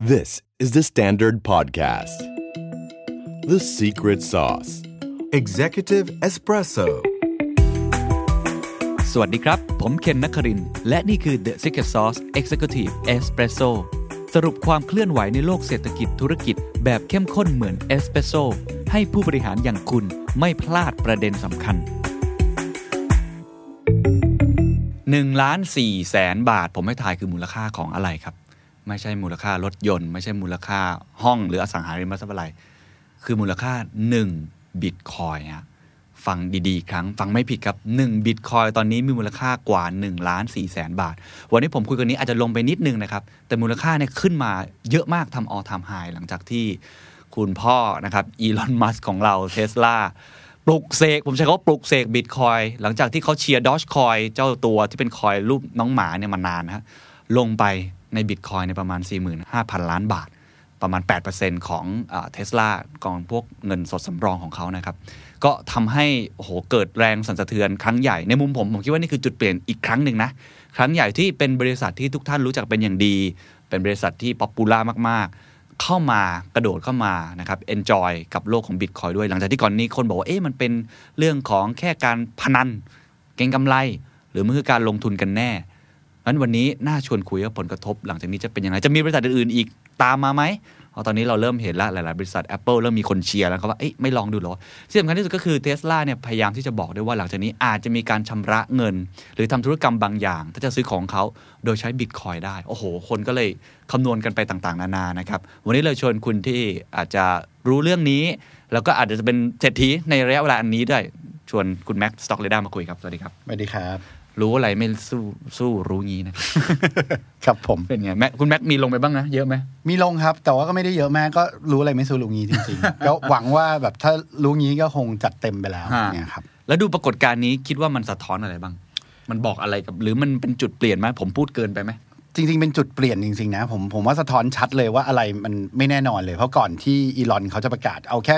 This is the Standard Podcast. The Secret Sauce Executive Espresso. สวัสดีครับ ผมเคนนักคริน และนี่คือ The Secret Sauce Executive Espresso สรุปความเคลื่อนไหวในโลกเศรษฐกิจธุรกิจแบบเข้มข้นเหมือนเอสเปรสโซให้ผู้บริหารอย่างคุณไม่พลาดประเด็นสำคัญ1ล้าน4แสนบาท ผมให้ทายคือมูลค่าของอะไรครับ ไม่ใช่มูลค่ารถยนต์ ไม่ใช่มูลค่าห้องหรืออสังหาริมทรัพย์อะไร คือมูลค่า1บิตคอยฮะฟังดีๆ ครั้ง ฟังไม่ผิดครับ1บิตคอยตอนนี้มีมูลค่ากว่า1ล้าน4แสนบาท วันนี้ผมคุยกันนี้อาจจะลงไปนิดนึงนะครับ แต่มูลค่าเนี่ยขึ้นมาเยอะมากทำออทามไฮหลังจากที่คุณพ่อนะครับอีลอนมัสของเราเทสลาปลุกเสกผมใช้คำว่าปลุกเสกบิตคอยหลังจากที่เขาเชียร์ดอชคอยเจ้าตัวที่เป็นคอยรูปน้องหมาเนี่ยมานานนะฮะลงไป ในบิตคอยน์ในประมาณ 45,000 ล้านบาท ประมาณ 8%ของเทสลากองพวกเงินสดสำรองของเขานะครับ ก็ทำให้โหเกิดแรงสั่นสะเทือนครั้งใหญ่ในมุมผม ผมคิดว่านี่คือจุดเปลี่ยนอีกครั้งหนึ่งนะครั้งใหญ่ที่เป็นบริษัทที่ทุกท่านรู้จักเป็นอย่างดี เป็นบริษัทที่ popular มากๆ เข้ามากระโดดเข้ามานะครับ enjoy กับโลกของบิตคอยน์ด้วย หลังจากที่ก่อนนี้คนบอกว่าเอ๊ะมันเป็นเรื่องของแค่การพนันเก็งกำไร หรือมันคือการลงทุนกันแน่ งั้นวันนี้น่าชวนคุยว่าผลกระทบ หลังจากนี้จะเป็นยังไงจะมีบริษัทอื่นๆอีกตามมาไหมเพราะตอนนี้เราเริ่มเห็นแล้วหลาย ๆ บริษัท Apple เริ่มมีคนเชียร์แล้วครับว่าเอ๊ะไม่ลองดูเหรอที่สำคัญที่สุดก็คือเทสลาเนี่ยพยายามที่จะบอกด้วยว่าหลังจากนี้อาจจะมีการชำระเงิน หรือทำธุรกรรมบางอย่าง ถ้าจะซื้อของเขาโดยใช้บิตคอยได้ โอ้โห คนก็เลยคำนวณกันไปต่าง ๆ นานานะครับวันนี้เลยชวนคุณที่อาจจะรู้เรื่องนี้ แล้วก็อาจจะเป็นเศรษฐีในระยะเวลาอันนี้ด้วยชวนคุณแม็กซ์ StockRadars มาคุยครับสวัสดีครับสวัสดีครับ รู้อะไรไม่สู้สู้รู้งี้นะ ครับผมเป็นไงแม็กคุณแม็กมีลงไปบ้างนะ เยอะไหมมีลงครับ แต่ว่าก็ไม่ได้เยอะมากก็รู้อะไรไม่สู้รู้งี้จริงๆ ก็หวังว่าแบบถ้ารู้งี้ก็คงจัดเต็มไปแล้วฮะเนี่ยครับแล้วดูปรากฏการณ์นี้คิดว่ามันสะท้อนอะไรบ้าง มันบอกอะไรกับ หรือมันเป็นจุดเปลี่ยนไหมผมพูดเกินไปไหมจริง ๆ เป็นจุดเปลี่ยนจริง ๆ นะ ผมผมว่าสะท้อนชัดเลยว่าอะไรมันไม่แน่นอนเลย เพราะก่อนที่อีลอนเขาจะประกาศ เอาแค่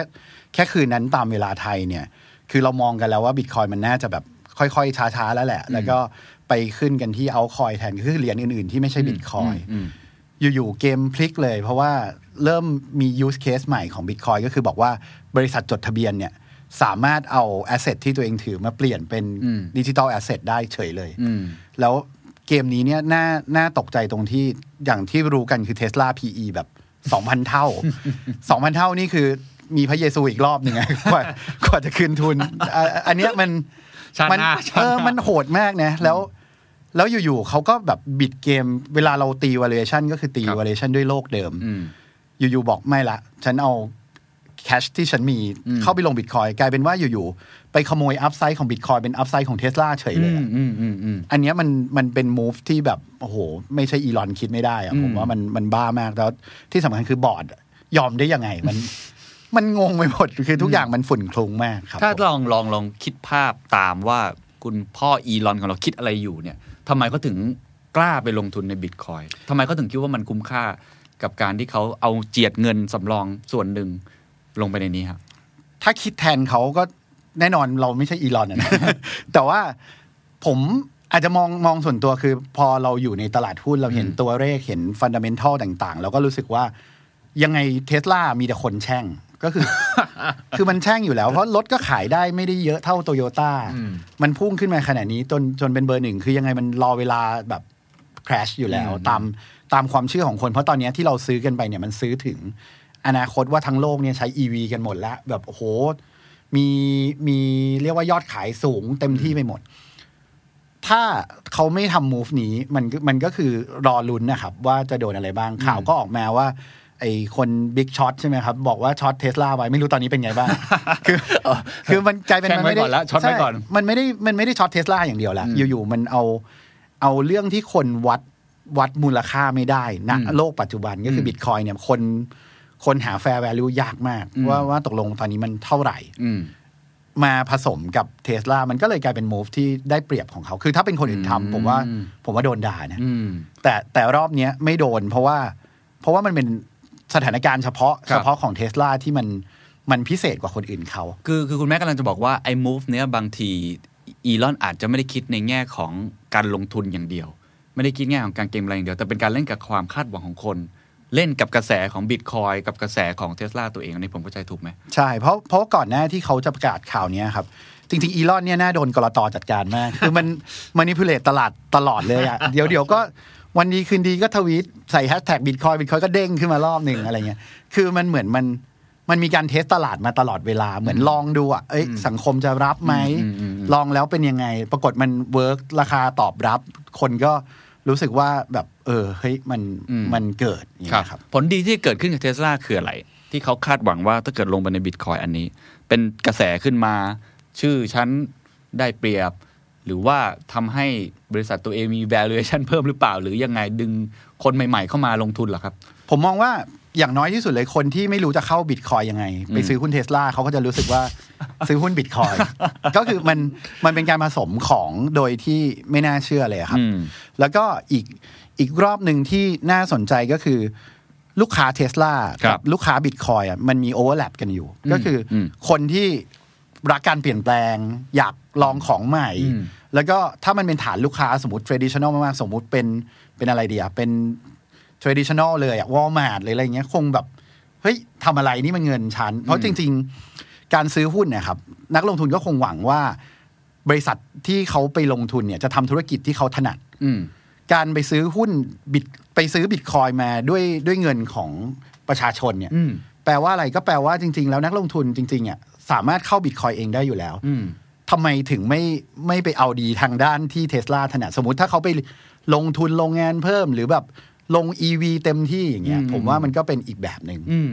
แค่คืนนั้นตามเวลาไทยเนี่ย คือเรามองกันแล้วว่าบิตคอยมันน่าจะแบบ ค่อยๆ ช้าๆ แล้วแหละ แล้วก็ไปขึ้นกันที่เอาคอยแทนคือเหรียญอื่นๆ ที่ไม่ใช่บิตคอยอืมอยู่ๆ เกมพลิกเลย เพราะว่าเริ่มมี use case ใหม่ของ Bitcoin ก็คือบอกว่าบริษัทจดทะเบียนเนี่ยสามารถเอา asset ที่ตัวเองถือมาเปลี่ยนเป็นอืมดิจิ t a ล asset ได้เฉยเลยอืมแล้วเกมนี้เนี่ยน่าน่าตกใจตรงที่อย่างที่รู้กันคือ Tesla PE แบบ 2,000 เท่า 2,000 เท่านี่คือมีพระเยซูอีกรอบหนึ่งอะกว่ากว่าจะคืนทุนอะอันเนี้ยมัน ชาติมัหน้าชาติหน้าเออมันโหดมากนะแล้วแล้วอยู่ๆเขาก็แบบบิดเกม เวลาเราตี valuation ก็คือตีครับ valuation ด้วยโลกเดิมอืมอยู่ๆบอกไม่ละ ฉันเอา cash ที่ฉันมีอืมเข้าไปลงบิตคอยน์กลายเป็นว่าอยู่ๆไปขโมย upside ของบิตคอยน์เป็น upside ของเทสลาเฉยเลยอือะมอืมอืมอืมอันเนี้ยมันมันเป็น move ที่แบบ โอ้โห ไม่ใช่อีลอนคิดไม่ได้อะอืมผมว่ามันมันบ้ามากแล้วที่สำคัญคือบอร์ดยอมได้ยังไงมัน มันงงไปหมดคือทุกอย่างมันฝุ่นคลุ้งมากครับ ถ้าผมลองลองลองคิดภาพตามว่าคุณพ่ออีลอนของเราคิดอะไรอยู่เนี่ยทำไมเขาถึงกล้าไปลงทุนในบิตคอยทำไมเขาถึงคิดว่ามันคุ้มค่ากับการที่เขาเอาเจียดเงินสำรองส่วนหนึ่งลงไปในนี้ครับ ถ้าคิดแทนเขาก็แน่นอนเราไม่ใช่อีลอนอะนะ แต่ว่าผมอาจจะมองมองส่วนตัวคือ พอเราอยู่ในตลาดหุ้นเราเห็นอืมตัวเลขเห็นฟันดัมเ n นทัลต่างๆเราก็รู้สึกว่ายังไงเทสลามีแต่คนแช่ง ก็คือ คือมันแช่งอยู่แล้ว เพราะรถก็ขายได้ไม่ได้เยอะเท่าโตโยต้าอืมมันพุ่งขึ้นมาขนาดนี้จนจนเป็นเบอร์หนึ่งคือยังไงมันรอเวลาแบบคราชอยู่แล้วอืมตามตามความเชื่อของคน เพราะตอนเนี้ยที่เราซื้อกันไปเนี่ยมันซื้อถึงอนาคตว่าทั้งโลกเนี่ยใช้ EV กันหมดแล้ว แบบโอ้โหมีมีเรียกว่ายอดขายสูงเต็มที่ไปหมด ถ้าเขาไม่ทำ move นี้มันก็มันก็คือรอลุ้นนะครับ ว่าจะโดนอะไรบ้างข่าวก็ออกมาว่า ไอ้คน Big Short ใช่ไหมครับ บอกว่า short เทสลาไว้ไม่รู้ตอนนี้เป็นไงบ้าง คือคือมันกลายเป็นแช่งมันไว้ไม่ได้ก่อนละ short ไว้ก่อนใมันไม่ได้มันไม่ได้ short เทสลาอย่างเดียวละอืมอยู่ๆมันเอาเอาเรื่องที่คนวัดวัดมูลค่าไม่ได้ณอืมโลกปัจจุบันก็คือบิตคอยน์เนี่ยคนคนหาแฟร์แวลูยากมากอืมว่าว่าตกลงตอนนี้มันเท่าไหร่อืมมาผสมกับเทสลามันก็เลยกลายเป็น move ที่ได้เปรียบของเขา คือถ้าเป็นคนอื่นอืมทำผมว่า ผมว่าโดนด่านะอืมแต่แต่รอบเนี้ยไม่โดน เพราะว่า เพราะว่ามันเป็น สถานการณ์เฉพาะครับเฉพาะของเทสลาที่มันมันพิเศษกว่าคนอื่นเขา คือคือคุณแม่กำลังจะบอกว่าไอ้ move เนี้ยบางทีอีลอนอาจจะไม่ได้คิดในแง่ของการลงทุนอย่างเดียว ไม่ได้คิดแง่ของการเก็งกำไรอย่างเดียว แต่เป็นการเล่นกับความคาดหวังของคน เล่นกับกระแสของบิตคอยน์กับกระแสของเทสลาตัวเองอันนี้ผมเข้าใจถูกไหมใช่ เพราะเพราะว่าก่อนหน้าที่เขาจะประกาศข่าวเนี้ยครับจริงๆ อีลอนเนี่ยน่าโดนก.ล.ต.จัดการมาก คือมัน manipulate ตลาดตลอดเลยอะเดี๋ยวเดี๋ยวก็ วันดีคืนดีก็ทวีตใส่แฮชแท็กบิตคอยน์บิตคอยน์ก็เด้งขึ้นมารอบหนึ่งอะไรเงี้ย คือมันเหมือนมันมันมีการ test ตลาดมาตลอดเวลาเหมือนลองดูอะเอ้ยสังคมจะรับไหมอืมอืมอืมลองแล้วเป็นยังไง ปรากฏมัน work ราคาตอบรับ คนก็รู้สึกว่าแบบ เออเฮ้ยมันมันเกิดอย่างเงี้ยครับ ผลดีที่เกิดขึ้นกับเทสลาคืออะไร ที่เขาคาดหวังว่าถ้าเกิดลงไปในบิตคอยอันนี้ เป็นกระแสขึ้นมา ชื่อฉันได้เปรียบ หรือว่าทำให้บริษัทตัวเองมี valuation เพิ่มหรือเปล่า หรือยังไงดึงคนใหม่ ๆ เข้ามาลงทุนเหรอครับ ผมมองว่าอย่างน้อยที่สุดเลยคนที่ไม่รู้จะเข้าบิตคอยยังไง ไปซื้อหุ้นเทสลาเขาก็จะรู้สึกว่าซื้อหุ้นบิตคอยก็คือมันมันเป็นการผสมของโดยที่ไม่น่าเชื่อเลยอะครับอืมแล้วก็อีกอีกรอบหนึ่งที่น่าสนใจก็คือ ลูกค้าเทสลาครับลูกค้าบิตคอยน์อะมันมี overlap กันอยู่อืมก็คืออมคนที่ รักการเปลี่ยนแปลง อยากลองของใหม่อืมแล้วก็ถ้ามันเป็นฐานลูกค้าสมมติ traditional มากๆ สมมุติเป็นเป็นอะไรเดียเป็น traditional เลยอะวอลมาร์ทเลยอะไรเงี้ยคงแบบเฮ้ยทำอะไรนี่มันเงินฉัน เพราะจริง ๆ การซื้อหุ้นเนี่ยครับ นักลงทุนก็คงหวังว่า บริษัทที่เขาไปลงทุนเนี่ยจะทำธุรกิจที่เขาถนัดอืมการไปซื้อหุ้นบิตไปซื้อบิตคอยมาด้วยด้วยเงินของประชาชนเนี่ยอืมแปลว่าอะไรก็แปลว่าจริง ๆ แล้วนักลงทุนจริงๆอะ สามารถเข้าบิตคอยเองได้อยู่แล้วอืมทำไมถึงไม่ไม่ไปเอาดีทางด้านที่เทสลาถนัดสมมติถ้าเขาไปลงทุนโรงงานเพิ่มหรือแบบลง e ีเต็มที่อย่างเงี้ยอืมผมว่ามันก็เป็นอีกแบบหนึ่งอืม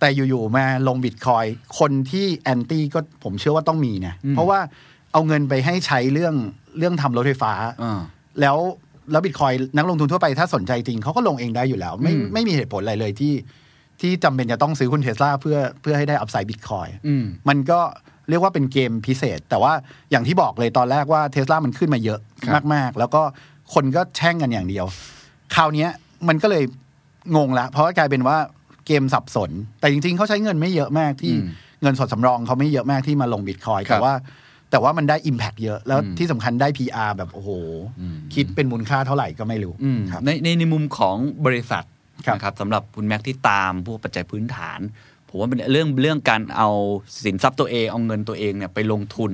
แต่อยู่ๆมาลงบิตคอยคนที่แอนตี้ก็ผมเชื่อว่าต้องมีนะอืมเพราะว่าเอาเงินไปให้ใช้เรื่องเรื่องทำรถไฟฟ้าอ่าแล้วแล้วบิตคอยนักลงทุนทั่วไปถ้าสนใจจริงเขาก็ลงเองได้อยู่แล้ว ไม่อืมไม่มีเหตุผลอะไรเลยที่ ที่จำเป็นจะต้องซื้อหุ้นเทสลาเพื่อเพื่อให้ได้อัพไซด์บิตคอยอืมมันก็เรียกว่าเป็นเกมพิเศษ แต่ว่าอย่างที่บอกเลยตอนแรกว่าเทสลามันขึ้นมาเยอะครับมาก ๆ แล้วก็คนก็แช่งกันอย่างเดียว คราวเนี้ยมันก็เลยงงละ เพราะว่ากลายเป็นว่าเกมสับสน แต่จริง ๆ เขาใช้เงินไม่เยอะมากที่อืมเงินสดสำรองเขาไม่เยอะมากที่มาลงบิตคอยครับแต่ว่า แต่ว่ามันได้ Impact เยอะ แล้วอืมที่สำคัญได้ PR แบบโอ้โหอืมคิดเป็นมูลค่าเท่าไหร่ก็ไม่รู้อืมครับในในในมุมของบริษัทครับ นะครับสำหรับคุณแม็กที่ตามพวกปัจจัยพื้นฐาน ผมว่าเป็นเรื่องเรื่องการเอาสินทรัพย์ตัวเองเอาเงินตัวเองเนี่ยไปลงทุน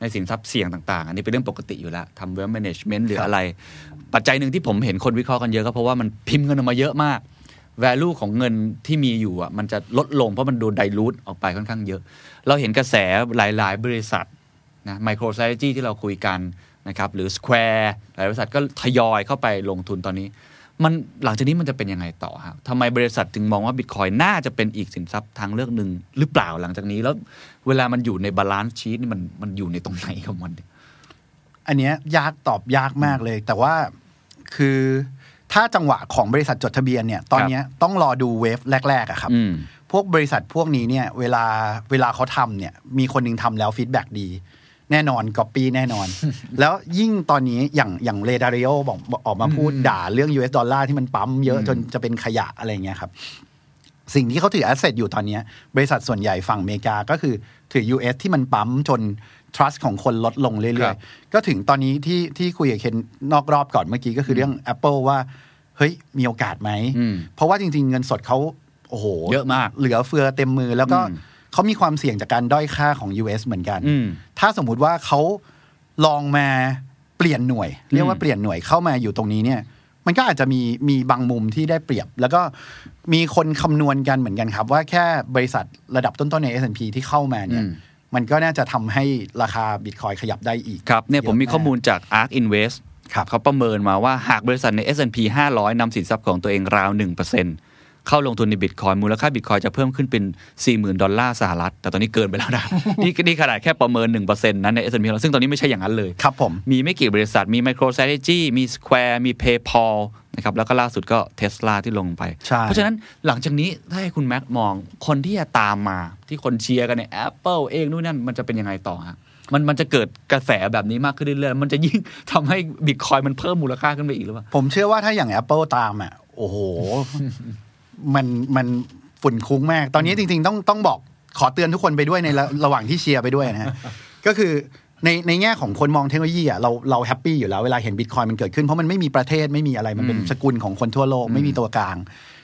ในสินทรัพย์เสี่ยงต่างๆ อันนี้เป็นเรื่องปกติอยู่แล้วทำ wealth management หรืออะไร ปัจจัยหนึ่งที่ผมเห็นคนวิเคราะห์กันเยอะก็เพราะว่ามันพิมพ์เงินออกมาเยอะมาก value ของเงินที่มีอยู่อะมันจะลดลงเพราะมันโดนไดรูทออกไปค่อนข้างเยอะ เราเห็นกระแสหลาย ๆ บริษัทนะ micro strategy ที่เราคุยกันนะครับหรือ Square หลายบริษัทก็ทยอยเข้าไปลงทุนตอนนี้ มันหลังจากนี้มันจะเป็นยังไงต่อฮะทำไมบริษัทจึงมองว่าบิตคอยน่าจะเป็นอีกสินทรัพย์ทางเลือกหนึ่งหรือเปล่าหลังจากนี้แล้วเวลามันอยู่ใน balance sheet นี่มันมันอยู่ในตรงไหนของมัน อันเนี้ยยากตอบยากมากเลย แต่ว่าคือถ้าจังหวะของบริษัทจดทะเบียนเนี่ย ตอนเนี้ยต้องรอดู wave แรกๆอะครับอืมพวกบริษัทพวกนี้เนี่ย เวลาเวลาเขาทำเนี่ย มีคนหนึ่งทำแล้ว feedback ดี แน่นอนก๊อปปี้แน่นอน แล้วยิ่งตอนนี้อย่างอย่างเรย์ ดาลิโอบอกบอกออกมาพูดอืมด่าเรื่อง US ดอลลาร์ที่มันปั๊มเยอะอืมจนจะเป็นขยะอะไรเงี้ยครับ สิ่งที่เขาถือแอสเซทอยู่ตอนเนี้ยบริษัทส่วนใหญ่ฝั่งอเมริกาก็คือถือ US ที่มันปั๊มจน trust ของคนลดลงคเรื่รัอยบๆก็ถึงตอนนี้ที่ที่คุยกับเคนนอกรอบก่อนเมื่อกี้ก็คือเรื่อง Apple ว่า เฮ้ย มีโอกาสไหมอืมเพราะว่าจริง ๆ เงินสดเขาโอ้โห เยอะมาก เหลือเฟือเต็มมือแล้วก็อืม เขามีความเสี่ยงจากการด้อยค่าของ US เหมือนกันอืมถ้าสมมุติว่าเขาลองมาเปลี่ยนหน่วย เรียกว่าเปลี่ยนหน่วยเข้ามาอยู่ตรงนี้เนี่ย มันก็อาจจะมีมีบางมุมที่ได้เปรียบ แล้วก็มีคนคำนวณกันเหมือนกันครับ ว่าแค่บริษัทระดับต้นๆใน S&P ที่เข้ามาเนี่ยอืมมันก็น่าจะทำให้ราคาบิตคอยขยับได้อีกครับเนี่ยผมมีเยอะากข้อมูลจาก ARK Invest ครับเขาประเมินมาว่าหากบริษัทใน S&P 500นำสินทรัพย์ของตัวเองราว1%เข้าลงทุนในบิตคอยมูลค่าบิตคอยจะเพิ่มขึ้นเป็น 40,000 ดอลลาร์สหรัฐ แต่ตอนนี้เกินไปแล้วนะนี่นี่ขนาดแค่ประเมิน 1%นั้นใน S&P ซึ่งตอนนี้ไม่ใช่อย่างนั้นเลยครับผมมีไม่กี่บริษัทมี MicroStrategy มี Square มี PayPal นะครับแล้วก็ล่าสุดก็ Tesla ที่ลงไปใช่เพราะฉะนั้นหลังจากนี้ถ้าให้คุณแม็กมองคนที่จะตามมาที่คนเชียร์กันใน Apple เองนู่นนั่นมันจะเป็นยังไงต่อฮะมันมันจะเกิดกระแสแบบนี้มากขึ้นเรื่อยๆ มันจะยิ่งทำให้บิตคอยน์มันเพิ่มมูลค่าขึ้นไปอีกหรือเปล่า ผมเชื่อว่าถ้าอย่าง Apple ตามอะ โอ้โห มันมันฝุ่นฟุ้งมาก ตอนนี้จริง ๆ ต้องต้องบอกขอเตือนทุกคนไปด้วยในระระหว่างที่เชียร์ไปด้วยนะฮะก็คือในในแง่ของคนมองเทคโนโลยีอะเราเรา happy อยู่แล้วเวลาเห็นบิตคอยน์มันเกิดขึ้น เพราะมันไม่มีประเทศไม่มีอะไรมันเป็นอืมสกุลของคนทั่วโลกไม่มีตัวกลาง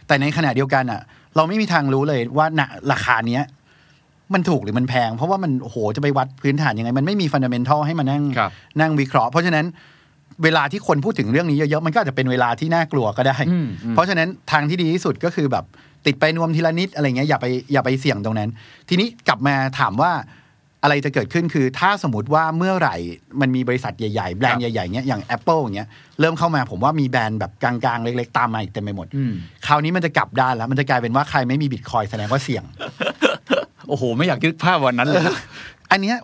แต่ในขณะเดียวกันอะ เราไม่มีทางรู้เลยว่าณราคาเนี้ยมันถูกหรือมันแพง เพราะว่ามันโอ้โหจะไปวัดพื้นฐานยังไง มันไม่มีฟันเดเมนทัลให้มานั่งครับนั่งวิเคราะห์ เพราะฉะนั้น เวลาที่คนพูดถึงเรื่องนี้เยอะๆ มันก็อาจจะเป็นเวลาที่น่ากลัวก็ได้อืมอืมเพราะฉะนั้นทางที่ดีที่สุดก็คือแบบติดไปนวมทีละนิดอะไรเงี้ยอย่าไปอย่าไปเสี่ยงตรงนั้น ทีนี้กลับมาถามว่าอะไรจะเกิดขึ้นคือถ้าสมมติว่าเมื่อไหร่มันมีบริษัทใหญ่ๆ แบรนด์ใหญ่ๆเนี้ยอย่าง Apple อย่างเงี้ยเริ่มเข้ามาผมว่ามีแบรนด์แบบกลางๆ เล็กๆ ตามมาอีกเต็มไปหมดอืมคราวนี้มันจะกลับด้านแล้ว มันจะกลายเป็นว่าใครไม่มีบิตคอยแสดงว่าเสี่ยง โอ้โห ไม่อยากคิดภาพวันนั้นเลย อันเนี้ย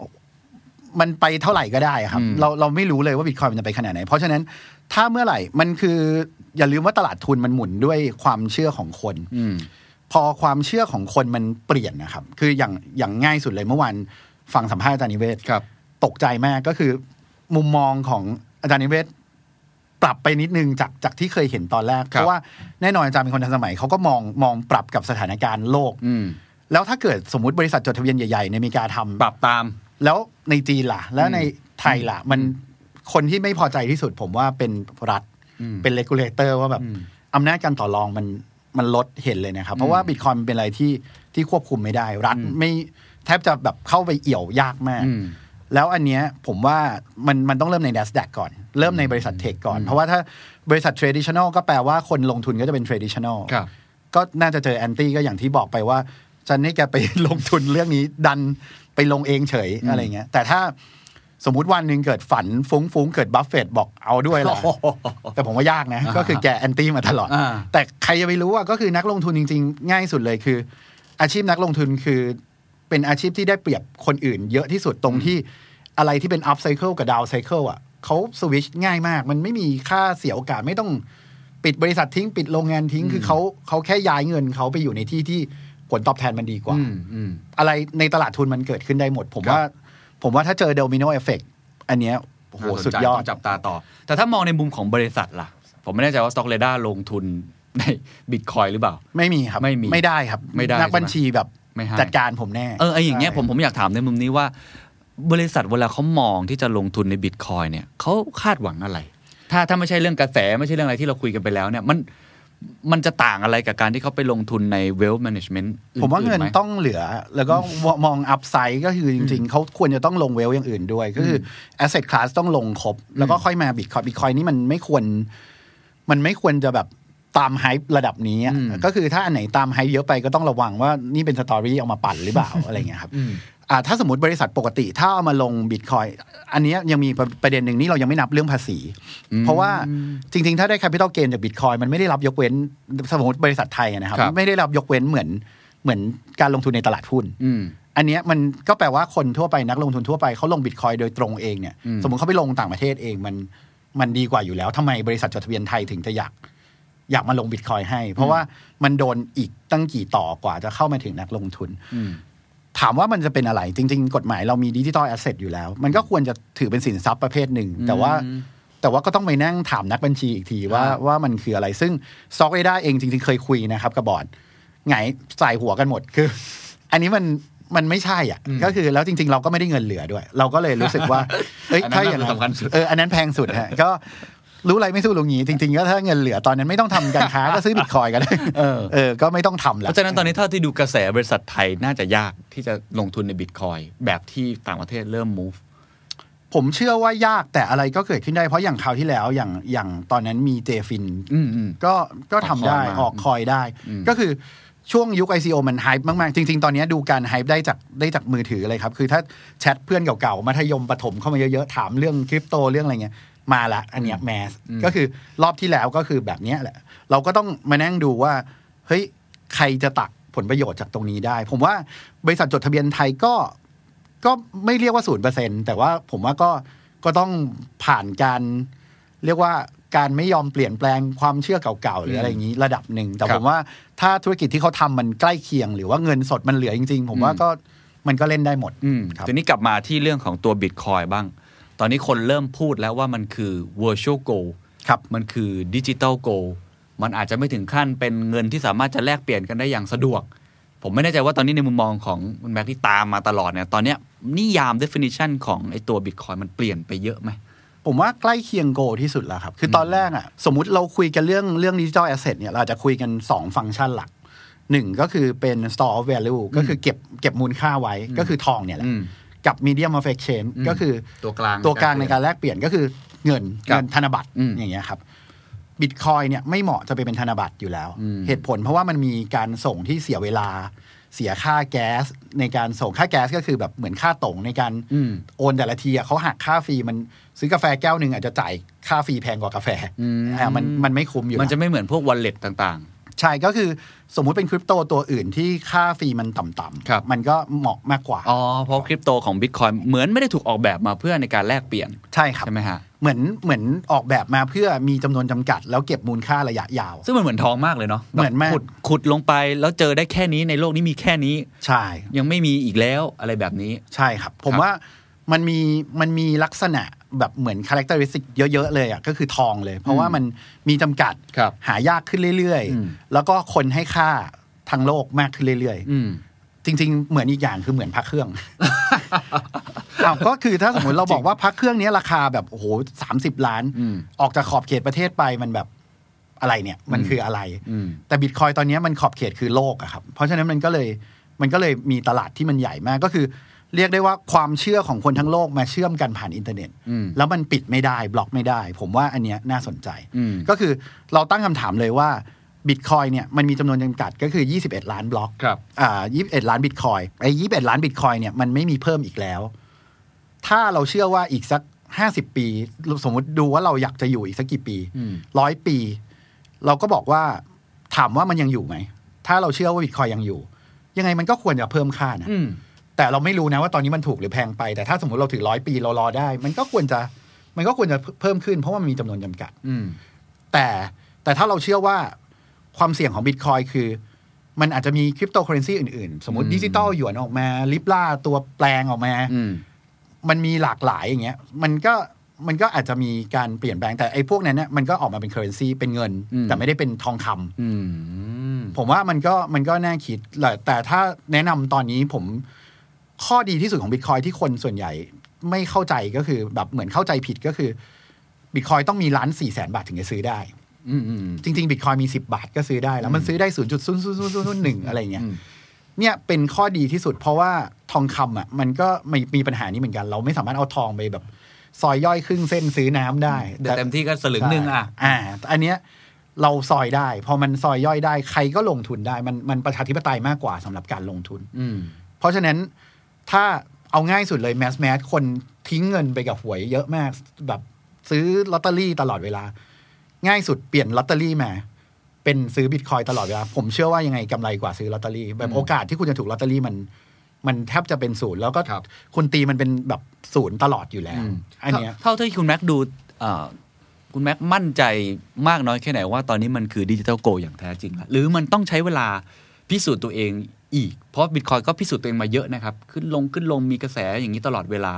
มันไปเท่าไหร่ก็ได้ครับอืมเราเราไม่รู้เลยว่าบิตคอยมันจะไปขนาดไหน เพราะฉะนั้นถ้าเมื่อไหร่มันคืออย่าลืมว่าตลาดทุนมันหมุนด้วยความเชื่อของคนอืมพอความเชื่อของคนมันเปลี่ยนนะครับ คืออย่างอย่างง่ายสุดเลยเมื่อวานฟังสัมภาษณ์อาจารย์นิเวศครับ ตกใจมากก็คือ มุมมองของอาจารย์นิเวศน์ปรับไปนิดนึงจากจากที่เคยเห็นตอนแรกครับเพราะว่าแน่นอนอาจารย์เป็นคนทันสมัยเขาก็มองมองปรับกับสถานการณ์โลกอืมแล้วถ้าเกิดสมมติบริษัทจดทะเบียนใหญ่ๆในอเมริกาทำปรับตาม แล้วในจีนล่ะ แล้วอืมในไทยล่ะ มันคนที่ไม่พอใจที่สุด ผมว่าเป็นรัฐอืมเป็น regulator ว่าแบบอืมอำนาจการต่อรองมันมันลดเห็นเลยนะครับ เพราะว่าบิตคอยน์มันเป็นอะไรที่ที่ควบคุมไม่ได้ รัฐอืมไม่แทบจะแบบเข้าไปเอี่ยวยากมากอืมแล้วอันเนี้ยผมว่ามันมันต้องเริ่มใน NASDAQ ก่อน เริ่มในบริษัท tech ก่อน เพราะว่าถ้าบริษัท traditional ก็แปลว่าคนลงทุนก็จะเป็น traditional ครับก็น่าจะเจอ anti ก็อย่างที่บอกไปว่า จะให้แกไปลงทุนเรื่องนี้ดันไปลงเองเฉยอืมอะไรเงี้ย แต่ถ้าสมมุติวันหนึ่งเกิดฝันฟุ้งฟุ้งๆ เกิดบัฟเฟตต์บอกเอาด้วยล่ะแต่ผมว่ายากนะอ่าก็คือแก anti มาตลอดอ่าแต่ใครจะไปรู้อะก็คือนักลงทุนจริง ๆ ง่ายสุดเลยคือ อาชีพนักลงทุนคือเป็นอาชีพที่ได้เปรียบคนอื่น เยอะที่สุดตรงที่อะไรที่เป็น up cycle กับ down cycle อะเขาสวิชง่ายมาก มันไม่มีค่าเสียโอกาสไม่ต้องปิดบริษัททิ้งปิดโรงงานทิ้ง คือเขาเขาแค่ย้ายเงินเขาไปอยู่ในที่ที่ ผลตอบแทนมันดีกว่าอืมอืมอะไรในตลาดทุนมันเกิดขึ้นได้หมด ผมครับว่า ผมว่าถ้าเจอเด m มิโนเอฟเฟกอันเนี้ยโอ้โหน่าสนใจสุดยอดต้องจับตาต่อ แต่ถ้ามองในมุมของบริษัทล่ะ ผมไม่แน่ใจว่า Stock r a d a r ลงทุนในบิตคอยหรือเปล่า ไม่มีครับไม่มีไม่ได้ครับไม่ได้นักบัญชีแบบไม่ให้จัดการผมแน่เออไออย่างเงี้ยใช่ผมผมอยากถามในมุมนี้ว่า บริษัทเวลาเขามองที่จะลงทุนในบิตคอยเนี่ยเขาคาดหวังอะไร ถ้าถ้าไม่ใช่เรื่องกระแสไม่ใช่เรื่องอะไรที่เราคุยกันไปแล้วเนี่ยมัน มันจะต่างอะไรกับการที่เขาไปลงทุนใน wealth management ผมว่าเงินไหต้องเหลือ แล้วก็มองอัพไซด์ก็คือจริง ๆ เขาควรจะต้องลงเวลอย่างอื่นด้วย ก็คืออ asset class ต้องลงครบ แล้วก็ค่อยมาบิตคอยบิตคอยนี่มันไม่ควร มันไม่ควรจะแบบตาม hype ระดับนี้อะอืมก็คือถ้าอันไหนตาม hype เยอะไปก็ต้องระวังว่านี่เป็น story เอามาปั่นหรือเปล่าอะไรเงี้ยครับอืมอ่า ถ้าสมมติบริษัทปกติ ถ้าเอามาลงบิตคอยอันเนี้ยยังมีประประเด็นหนึ่งนี่เรายังไม่นับเรื่องภาษี เพราะว่าจริง ๆ ถ้าได้ capital gain จากบิตคอยมันไม่ได้รับยกเว้นสมมติบริษัทไทยนะครับครับไม่ได้รับยกเว้นเหมือนเหมือนการลงทุนในตลาดหุ้นอืมอันเนี้ยมันก็แปลว่าคนทั่วไปนักลงทุนทั่วไปเขาลงบิตคอยโดยตรงเองเนี่ยอืมสมมติเขาไปลงต่างประเทศเองมันมันดีกว่าอยู่แล้วทำไมบริษัทจดทะเบียนไทยถึงจะอยากอยากมาลงบิตคอยให้ เพราะว่ามันโดนอีกตั้งกี่ต่อกว่าจะเข้ามาถึงนักลงทุนอืม ถามว่ามันจะเป็นอะไร จริง ๆ กฎหมายเรามี digital asset อยู่แล้ว มันก็ควรจะถือเป็นสินทรัพย์ประเภทหนึ่ง แต่ว่าอืมแต่ว่าก็ต้องไปนั่งถามนักบัญชีอีกทีว่าอ่าว่ามันคืออะไร ซึ่ง StockRadars เองจริง ๆ เคยคุยนะครับกับบอร์ดไงส่ายหัวกันหมดคือ อันนี้มันมันไม่ใช่อะ ก็คือแล้วจริง ๆ เราก็ไม่ได้เงินเหลือด้วย เราก็เลยรู้สึกว่าเอ้ยอันนั้นถ้าอย่างน่าจะสำคัญสุดเอออันนั้นแพงสุดฮะก็ รู้อะไรไม่สู้รู้งี้จริงๆก็ถ้าเงินเหลือตอนนั้นไม่ต้องทำการค้าก็ซื้อบิตคอยกันเลยเออเออก็ไม่ต้องทำแล้วเพราะฉะนั้นตอนนี้เท่าที่ดูกระแสบริษัทไทยน่าจะยากที่จะลงทุนในบิตคอยแบบที่ต่างประเทศเริ่ม move ผมเชื่อว่ายากแต่อะไรก็เกิดขึ้นได้เพราะอย่างคราวที่แล้วอย่างอย่างตอนนั้นมี JFin อืมอืมก็ก็ทำได้ออก coin มาได้อืมก็คือช่วงยุค ICO มัน hype มาก ๆ จริง ๆ ตอนนี้ดูการ hype ได้จากได้จากมือถือเลยครับ คือถ้าแชทเพื่อนเก่า ๆ มัธยมประถมเข้ามาเยอะ ๆ ถามเรื่องคริปโตเรื่องอะไรเงี้ย มาละอันเนี้ยแมสก็คือรอบที่แล้วก็คือแบบเนี้ยแหละ เราก็ต้องมานั่งดูว่า เฮ้ย ใครจะตักผลประโยชน์จากตรงนี้ได้ ผมว่าบริษัทจดทะเบียนไทยก็ก็ไม่เรียกว่าศูนย์เปอร์เซ็นแต่ว่าผมว่าก็ก็ต้องผ่านการเรียกว่าการไม่ยอมเปลี่ยนแปลงความเชื่อเก่าๆหรืออะไรอย่างนี้ระดับหนึ่ง แต่ครัผบมว่าถ้าธุรกิจที่เขาทำมันใกล้เคียง หรือว่าเงินสดมันเหลือจริง ๆ ผมว่าก็มันก็เล่นได้หมดอืมครับทีนี้กลับมาที่เรื่องของตัวบิตคอยบ้าง ตอนนี้คนเริ่มพูดแล้วว่ามันคือ virtual gold ครับมันคือดิจิ t a ลโกลมันอาจจะไม่ถึงขั้นเป็นเงินที่สามารถจะแลกเปลี่ยนกันได้อย่างสะดวก ผมไม่แน่ใจว่าตอนนี้ในมุมมองของคุณแม็กที่ตามมาตลอดเนี่ย ตอนเนี้ยนิยาม definition ของไอ้ตัวบิตคอยมันเปลี่ยนไปเยอะไหมผมว่าใกล้เคียงโกที่สุดแล้วครับ คือตอนแรกอะ สมมุติเราคุยกันเรื่องเรื่องดิจิ t a ลแอสเซทเนี่ย เราอาจจะคุยกัน 2 ฟังก์ชันหลักหนึ่งก็คือเป็น store of value ก็คือเก็บเก็บมูลค่าไว้ก็คือทองเนี่ยแหละอืม กับ medium of exchange อืมก็คือตัวกลางตัวกลางในการแลกเปลี่ยนก็คือเงินครับเงินธนบัตรอืมอย่างเงี้ยครับบิตคอยเนี่ยไม่เหมาะจะไปเป็นธนบัตรอยู่แล้วอืมเหตุผลเพราะว่ามันมีการส่งที่เสียเวลา เสียค่าแก๊สในการส่งค่าแก๊สก็คือแบบเหมือนค่าตรงในการอืมโอนแต่ละทีอะเขาหักค่า fee มันซื้อกาแฟแก้วหนึ่งอาจจะจ่ายค่า fee แพงกว่า กาแฟอืมอ่ามันมันไม่คุ้มอยู่มันจะแล้วไม่เหมือนพวก wallet ต่าง ใช่ก็คือสมมุติเป็นคริปโตตัวอื่นที่ค่า fee มันต่ำครับๆมันก็เหมาะมากกว่าๆอ๋อ เพราะคริปโตของบิตคอยเหมือนไม่ได้ถูกออกแบบมาเพื่อในการแลกเปลี่ยน ใช่ครับ ใช่ไหมฮะ เหมือนเหมือนออกแบบมาเพื่อมีจำนวนจำกัด แล้วเก็บมูลค่าระยะยาว ซึ่งมันเหมือนทองมากเลยเนาะ เหมือนมากขุดขุดลงไปแล้วเจอได้แค่นี้ในโลกนี้มีแค่นี้ ใช่ ยังไม่มีอีกแล้วอะไรแบบนี้ ใช่ครับ ผมครับว่ามันมีมันมีลักษณะ แบบเหมือนคุณลักษณะเยอะ ๆ เลยอะก็คือทองเลย เพราะว่ามันมีจำกัดครับหายากขึ้นเรื่อยอืมๆแล้วก็คนให้ค่าทางโลกมากขึ้นเรื่อยอืมๆจริง ๆ เหมือนอีกอย่างคือเหมือนพักเครื่องอ้าวก็คือถ้าสมมติเราบอกว่าพักเครื่องนี้ราคาแบบโอ้โหสามสิบล้านอืมออกจากขอบเขตประเทศไปมันแบบอะไรเนี่ย มันอืมคืออะไรอืมแต่บิตคอยตอนนี้มันขอบเขตคือโลกอะครับ เพราะฉะนั้นมันก็เลยมันก็เลยมีตลาดที่มันใหญ่มากก็คือ เรียกได้ว่าความเชื่อของคนทั้งโลกมาเชื่อมกันผ่านอินเทอร์เน็ตอืมแล้วมันปิดไม่ได้บล็อกไม่ได้ ผมว่าอันเนี้ยน่าสนใจอืมก็คือเราตั้งคำถามเลยว่าบิตคอยเนี่ยมันมีจำนวนจำกัดก็คือ 21 ล้านบล็อกครับอ่า21 ล้านบิตคอยไอ้21 ล้านบิตคอยเนี่ยมันไม่มีเพิ่มอีกแล้ว ถ้าเราเชื่อว่าอีกสัก 50 ปี สมมติดูว่าเราอยากจะอยู่อีกสักกี่ปีอืมร้อยปี เราก็บอกว่าถามว่ามันยังอยู่ไหม ถ้าเราเชื่อว่าบิตคอยยังอยู่ ยังไงมันก็ควรจะเพิ่มค่านะอืม แต่เราไม่รู้นะว่าตอนนี้มันถูกหรือแพงไป แต่ถ้าสมมติเราถือร้อยปีเรารอได้ มันก็ควรจะ มันก็ควรจะเพิ่มขึ้น เพราะว่ามันมีจำนวนจำกัด อืมแต่แต่ถ้าเราเชื่อว่าความเสี่ยงของบิตคอยคือ มันอาจจะมีคริปโตเคอเรนซีอื่น ๆ สมมติอืมดิจิตอลหยวนออกมา Libra ตัวแปลงออกมาอืมมันมีหลากหลายอย่างเงี้ย มันก็มันก็อาจจะมีการเปลี่ยนแปลงแต่ไอ้พวกนั้นเนี่ยมันก็ออกมาเป็นเคอร์เรนซีเป็นเงินอืมแต่ไม่ได้เป็นทองคำอืมผมว่ามันก็มันก็น่าคิดแหละแต่ถ้าแนะนำตอนนี้ผม ข้อดีที่สุดของบิตคอยที่คนส่วนใหญ่ไม่เข้าใจก็คือ แบบเหมือนเข้าใจผิดก็คือบิตคอยต้องมีล้านสี่แสนบาทถึงจะซื้อได้อืมอืมจริงๆบิตคอยมี10บาทก็ซื้อได้ แล้วมันซื้อได้0 0 0 0 0 1อะไรเงี้ยอืมเนี่ยเป็นข้อดีที่สุด เพราะว่าทองคำอะ มันก็มีมีปัญหานี้เหมือนกัน เราไม่สามารถเอาทองไปแบบ ซอยย่อยครึ่งเส้นซื้อน้ำได้เดี๋ยวเต็มที่ก็สลึงหนึ่งอะใช่อ่า อันเนี้ยเราซอยได้ พอมันซอยย่อยได้ ใครก็ลงทุนได้ มันมันประชาธิปไตยมากกว่าสำหรับการลงทุน อืมเพราะฉะนั้น ถ้าเอาง่ายสุดเลย mass mass คนทิ้งเงินไปกับหวยเยอะมาก แบบซื้อลอตเตอรี่ตลอดเวลา ง่ายสุดเปลี่ยนลอตเตอรี่มา เป็นซื้อบิตคอยตลอดเวลา ผมเชื่อว่ายังไงกำไรกว่าซื้อลอตเตอรี่แบบอืมโอกาสที่คุณจะถูกลอตเตอรี่มัน มันแทบจะเป็นศูนย์แล้วก็ครับคุณตีมันเป็นแบบศูนย์ตลอดอยู่แล้วอืมอันเนี้ยเท่าเท่าที่คุณแม็กดูเอ่อคุณแม็กมั่นใจมากน้อยแค่ไหนว่าตอนนี้มันคือดิจิทัลโกอย่างแท้จริงแล้วหรือมันต้องใช้เวลาพิสูจน์ตัวเอง อีก เพราะบิตคอยก็พิสูจน์ตัวเองมาเยอะนะครับ ขึ้นลงขึ้นลงมีกระแสอย่างนี้ตลอดเวลา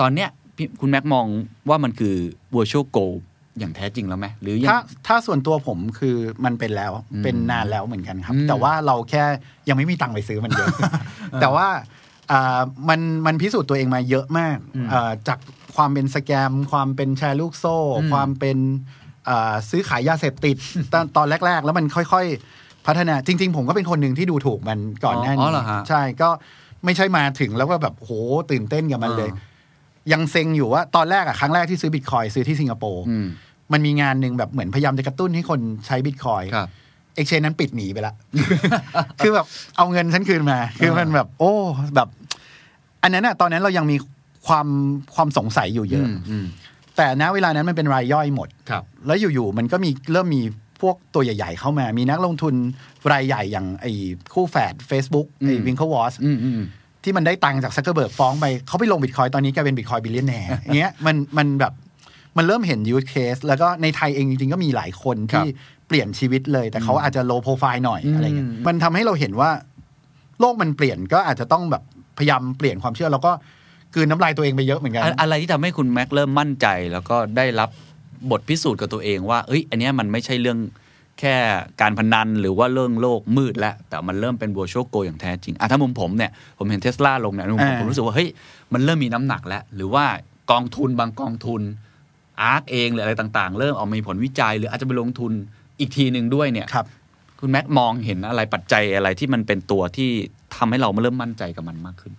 ตอนเนี้ยพี่คุณแม็กมองว่ามันคือ virtual gold อย่างแท้จริงแล้วไหมหรือยังถ้าถ้าส่วนตัวผมคือมันเป็นแล้วอืมเป็นนานแล้วเหมือนกันครับอืมแต่ว่าเราแค่ยังไม่มีตังค์ไปซื้อมันเยอะ แต่ว่าอ่ามันมันพิสูจน์ตัวเองมาเยอะมากอืมอ่าจากความเป็นสแกม ความเป็นแชร์ลูกโซ่อืมความเป็นอ่าซื้อขายยาเสพติดตอนตอนแรก ๆ แล้วมันค่อยๆ พัฒนาจริง ๆ ผมก็เป็นคนหนึ่งที่ดูถูกมันก่อนหน้าอ๋อนี้เหรอฮะใช่ก็ไม่ใช่มาถึงแล้วก็แบบโหตื่นเต้นกับมันเลยอ่ยังเซ็งอยู่ว่าตอนแรกอะครั้งแรกที่ซื้อบิตคอยซื้อที่สิงคโปร์อืมมันมีงานหนึ่งแบบเหมือนพยายามจะกระตุ้นให้คนใช้บิตคอยครับเอ็กชแนนนั้นปิดหนีไปละ คือแบบเอาเงินฉันคืนมา คือมันแบบ โอ้แบบ อันนั้นอะตอนนั้นเรายังมีความความสงสัยอยู่เยอะอืมแต่ณเวลานั้นมันเป็นรายย่อยหมดครับแล้วอยู่ๆมันก็มีเริ่มมี พวกตัวใหญ่ๆเข้ามา มีนักลงทุนรายใหญ่อย่างไอ้คู่แฝด Facebook ไอ้อืม Winklevoss อืมอืมที่มันได้ตังค์จากซักเกอร์เบิร์กฟ้องไปเขาไปลงบิตคอยตอนนี้กลายเป็น bitcoin billionaire อย่างเงี้ยมันมันแบบมันเริ่มเห็นยูสเคสแล้วก็ในไทยเองจริงๆ ก็มีหลายคนที่เปลี่ยนชีวิตเลย แต่เขาอาจจะโลโปรไฟล์หน่อยอืมอะไรเงี้ยมันทำให้เราเห็นว่า โลกมันเปลี่ยนก็อาจจะต้องแบบพยายามเปลี่ยนความเชื่อแล้วก็กลืนน้ำลายตัวเองไปเยอะเหมือนกัน อะอะไรที่ทำให้คุณแม็กเริ่มมั่นใจแล้วก็ได้รับ บทพิสูจน์กับตัวเองว่า เอ้ย อันเนี้ยมันไม่ใช่เรื่องแค่การพนันหรือว่าเรื่องโลกมืดแล้ว แต่มันเริ่มเป็น virtual gold อย่างแท้จริงอะถ้ามุมผมเนี่ย ผมเห็นเทสลาลงเนี่ยมุมผมอ่าผมรู้สึกว่า เฮ้ย มันเริ่มมีน้ำหนักแล้ว หรือว่ากองทุนบางกองทุนอาร์คเองหรืออะไรต่างๆ เริ่มออกมามีผลวิจัย หรืออาจจะไปลงทุนอีกทีหนึ่งด้วยเนี่ยครับคุณแม็กมองเห็นอะไรปัจจัยอะไรที่มันเป็นตัวที่ทำให้เรามาเริ่มมั่นใจกับมันมากขึ้น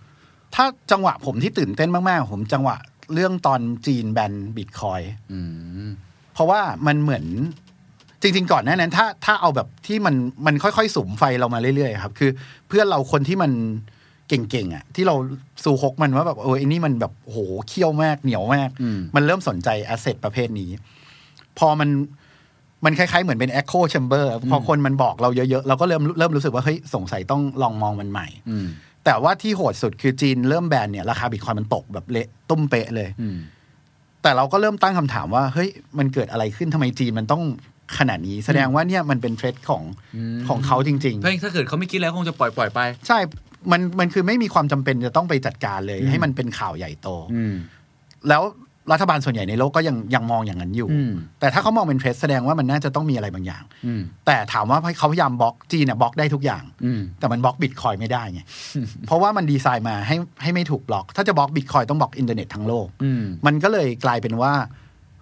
ถ้าจังหวะผมที่ตื่นเต้นมากๆ ผมจังหวะ เรื่องตอนจีนแบนบิตคอยอืมเพราะว่ามันเหมือนจริง ๆ ก่อนหน้านั้นถ้าถ้าเอาแบบที่มันมันค่อยๆสุมไฟเรามาเรื่อยๆครับ คือเพื่อนเราคนที่มันเก่งๆอะ ที่เราสู่ฮกมันว่าแบบเออไอ้นี่มันแบบโหเคี่ยวมากเหนียวมากอืมมันเริ่มสนใจแอสเซทประเภทนี้ พอมันมันคล้ายๆ เหมือนเป็น Echo Chamber พอคนมันบอกเราเยอะๆ เราก็เริ่มเริ่มรู้สึกว่า เฮ้ย สงสัยต้องลองมองมันใหม่อืม แต่ว่าที่โหดสุดคือจีนเริ่มแบนเนี่ยราคาบิตคอยมันตกแบบเละตุ้มเปะเลยอืมแต่เราก็เริ่มตั้งคำถามว่า เฮ้ย มันเกิดอะไรขึ้นทำไมจีนมันต้องขนาดนี้ แสดงว่าเนี่ยมันเป็น threat ของอืมของเขาจริงถ้าถ้าเกิดเขาไม่คิดแล้วคงจะปล่อยปล่อยๆไปๆใช่ มันมันคือไม่มีความจำเป็นจะต้องไปจัดการเลยอืมให้มันเป็นข่าวใหญ่โตอืมแล้ว รัฐบาลส่วนใหญ่ในโลกก็ยังยังมองอย่างนั้นอยู่อืมแต่ถ้าเขามองเป็น threat แสดงว่ามันน่าจะต้องมีอะไรบางอย่างอืมแต่ถามว่าเขาพยายามบล็อกจีนเนี่ยบล็อกได้ทุกอย่างอืมแต่มันบล็อกบิตคอยไม่ได้ไง เพราะว่ามันดีไซน์มาให้ให้ไม่ถูกบล็อก ถ้าจะบล็อกบิตคอยต้องบล็อกอินเทอร์เน็ตทั้งโลกอืมมันก็เลยกลายเป็นว่า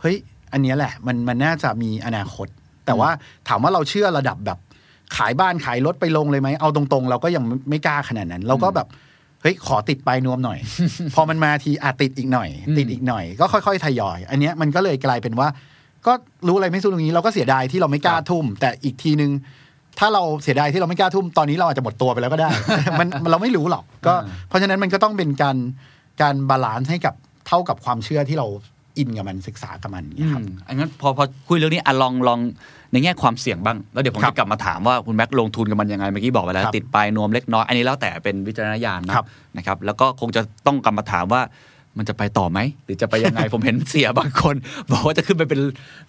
เฮ้ย อันเนี้ยแหละ มันมันน่าจะมีอนาคต แต่ว่าถามว่าเราเชื่อระดับแบบขายบ้านขายรถไปลงเลยไหมเอาตรงๆ เราก็ยังไม่กล้าขนาดนั้น เราก็แบบ เฮ้ยขอติดปลายนวมหน่อย พอมันมาทีอาจติดอีกหน่อยอืมติดอีกหน่อย ก็ค่อยๆทยอย อันเนี้ยมันก็เลยกลายเป็นว่า ก็รู้อะไรไม่สู้ตรงนี้เราก็เสียดายที่เราไม่กล้าทุ่ม แต่อีกทีนึง ถ้าเราเสียดายที่เราไม่กล้าทุ่มตอนนี้เราอาจจะหมดตัวไปแล้วก็ได้ มันเราไม่รู้หรอกก็ เพราะฉะนั้นมันก็ต้องเป็นการการ balance ให้กับเท่ากับความเชื่อที่เราอินกับมันศึกษากับมันอย่างอืเงี้ยครับมอันนั้นพอพอคุยเรื่องนี้อะลองลอง ในแง่ความเสี่ยงบ้าง แล้วเดี๋ยวผมครับจะกลับมาถามว่าคุณแม็กลงทุนกับมันยังไงเมื่อกี้บอกไปแล้วครับติดปลายนวมเล็กน้อยอันนี้แล้วแต่เป็นวิจารณญาณนะครับนะครับแล้วก็คงจะต้องกลับมาถามว่ามันจะไปต่อไหม หรือจะไปยังไง ผมเห็นเสียบางคน บอกว่าจะขึ้นไปเป็น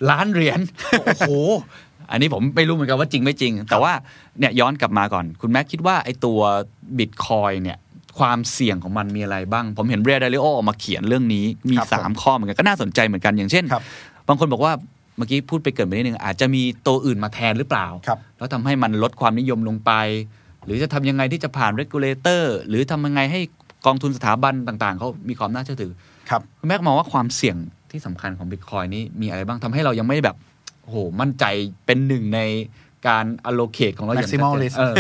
ล้านเหรียญโอ้โห อันนี้ผมไม่รู้เหมือนกันว่าจริงไม่จริง แต่ว่าเนี่ยย้อนกลับมาก่อน คุณแม็กคิดว่าไอ้ตัวบิตคอยเนี่ยความเสี่ยงของมันมีอะไรบ้าง ผมเห็นเรียดาริโอออกมาเขียนเรื่องนี้มีครับผมสามข้อเหมือนกันก็น่าสนใจเหมือนกันอย่างเช่นครับบางคนบอกว่าเมื่อกี้พูดไปเกินไปนิดนึงอาจจะมีตัวอื่นมาแทนหรือเปล่าครับแล้วทำให้มันลดความนิยมลงไป หรือจะทำยังไงที่จะผ่าน regulator หรือทำยังไงให้กองทุนสถาบันต่าง ๆเขามีความน่าเชื่อถือครับคุณแม็กมองว่าความเสี่ยงที่สำคัญของบิตคอยนี้มีอะไรบ้างทำให้เรายังไม่แบบโอ้โหมั่นใจเป็นหนึ่งในการ allocate ของเราอย่างชัดเจน Maximalist เออ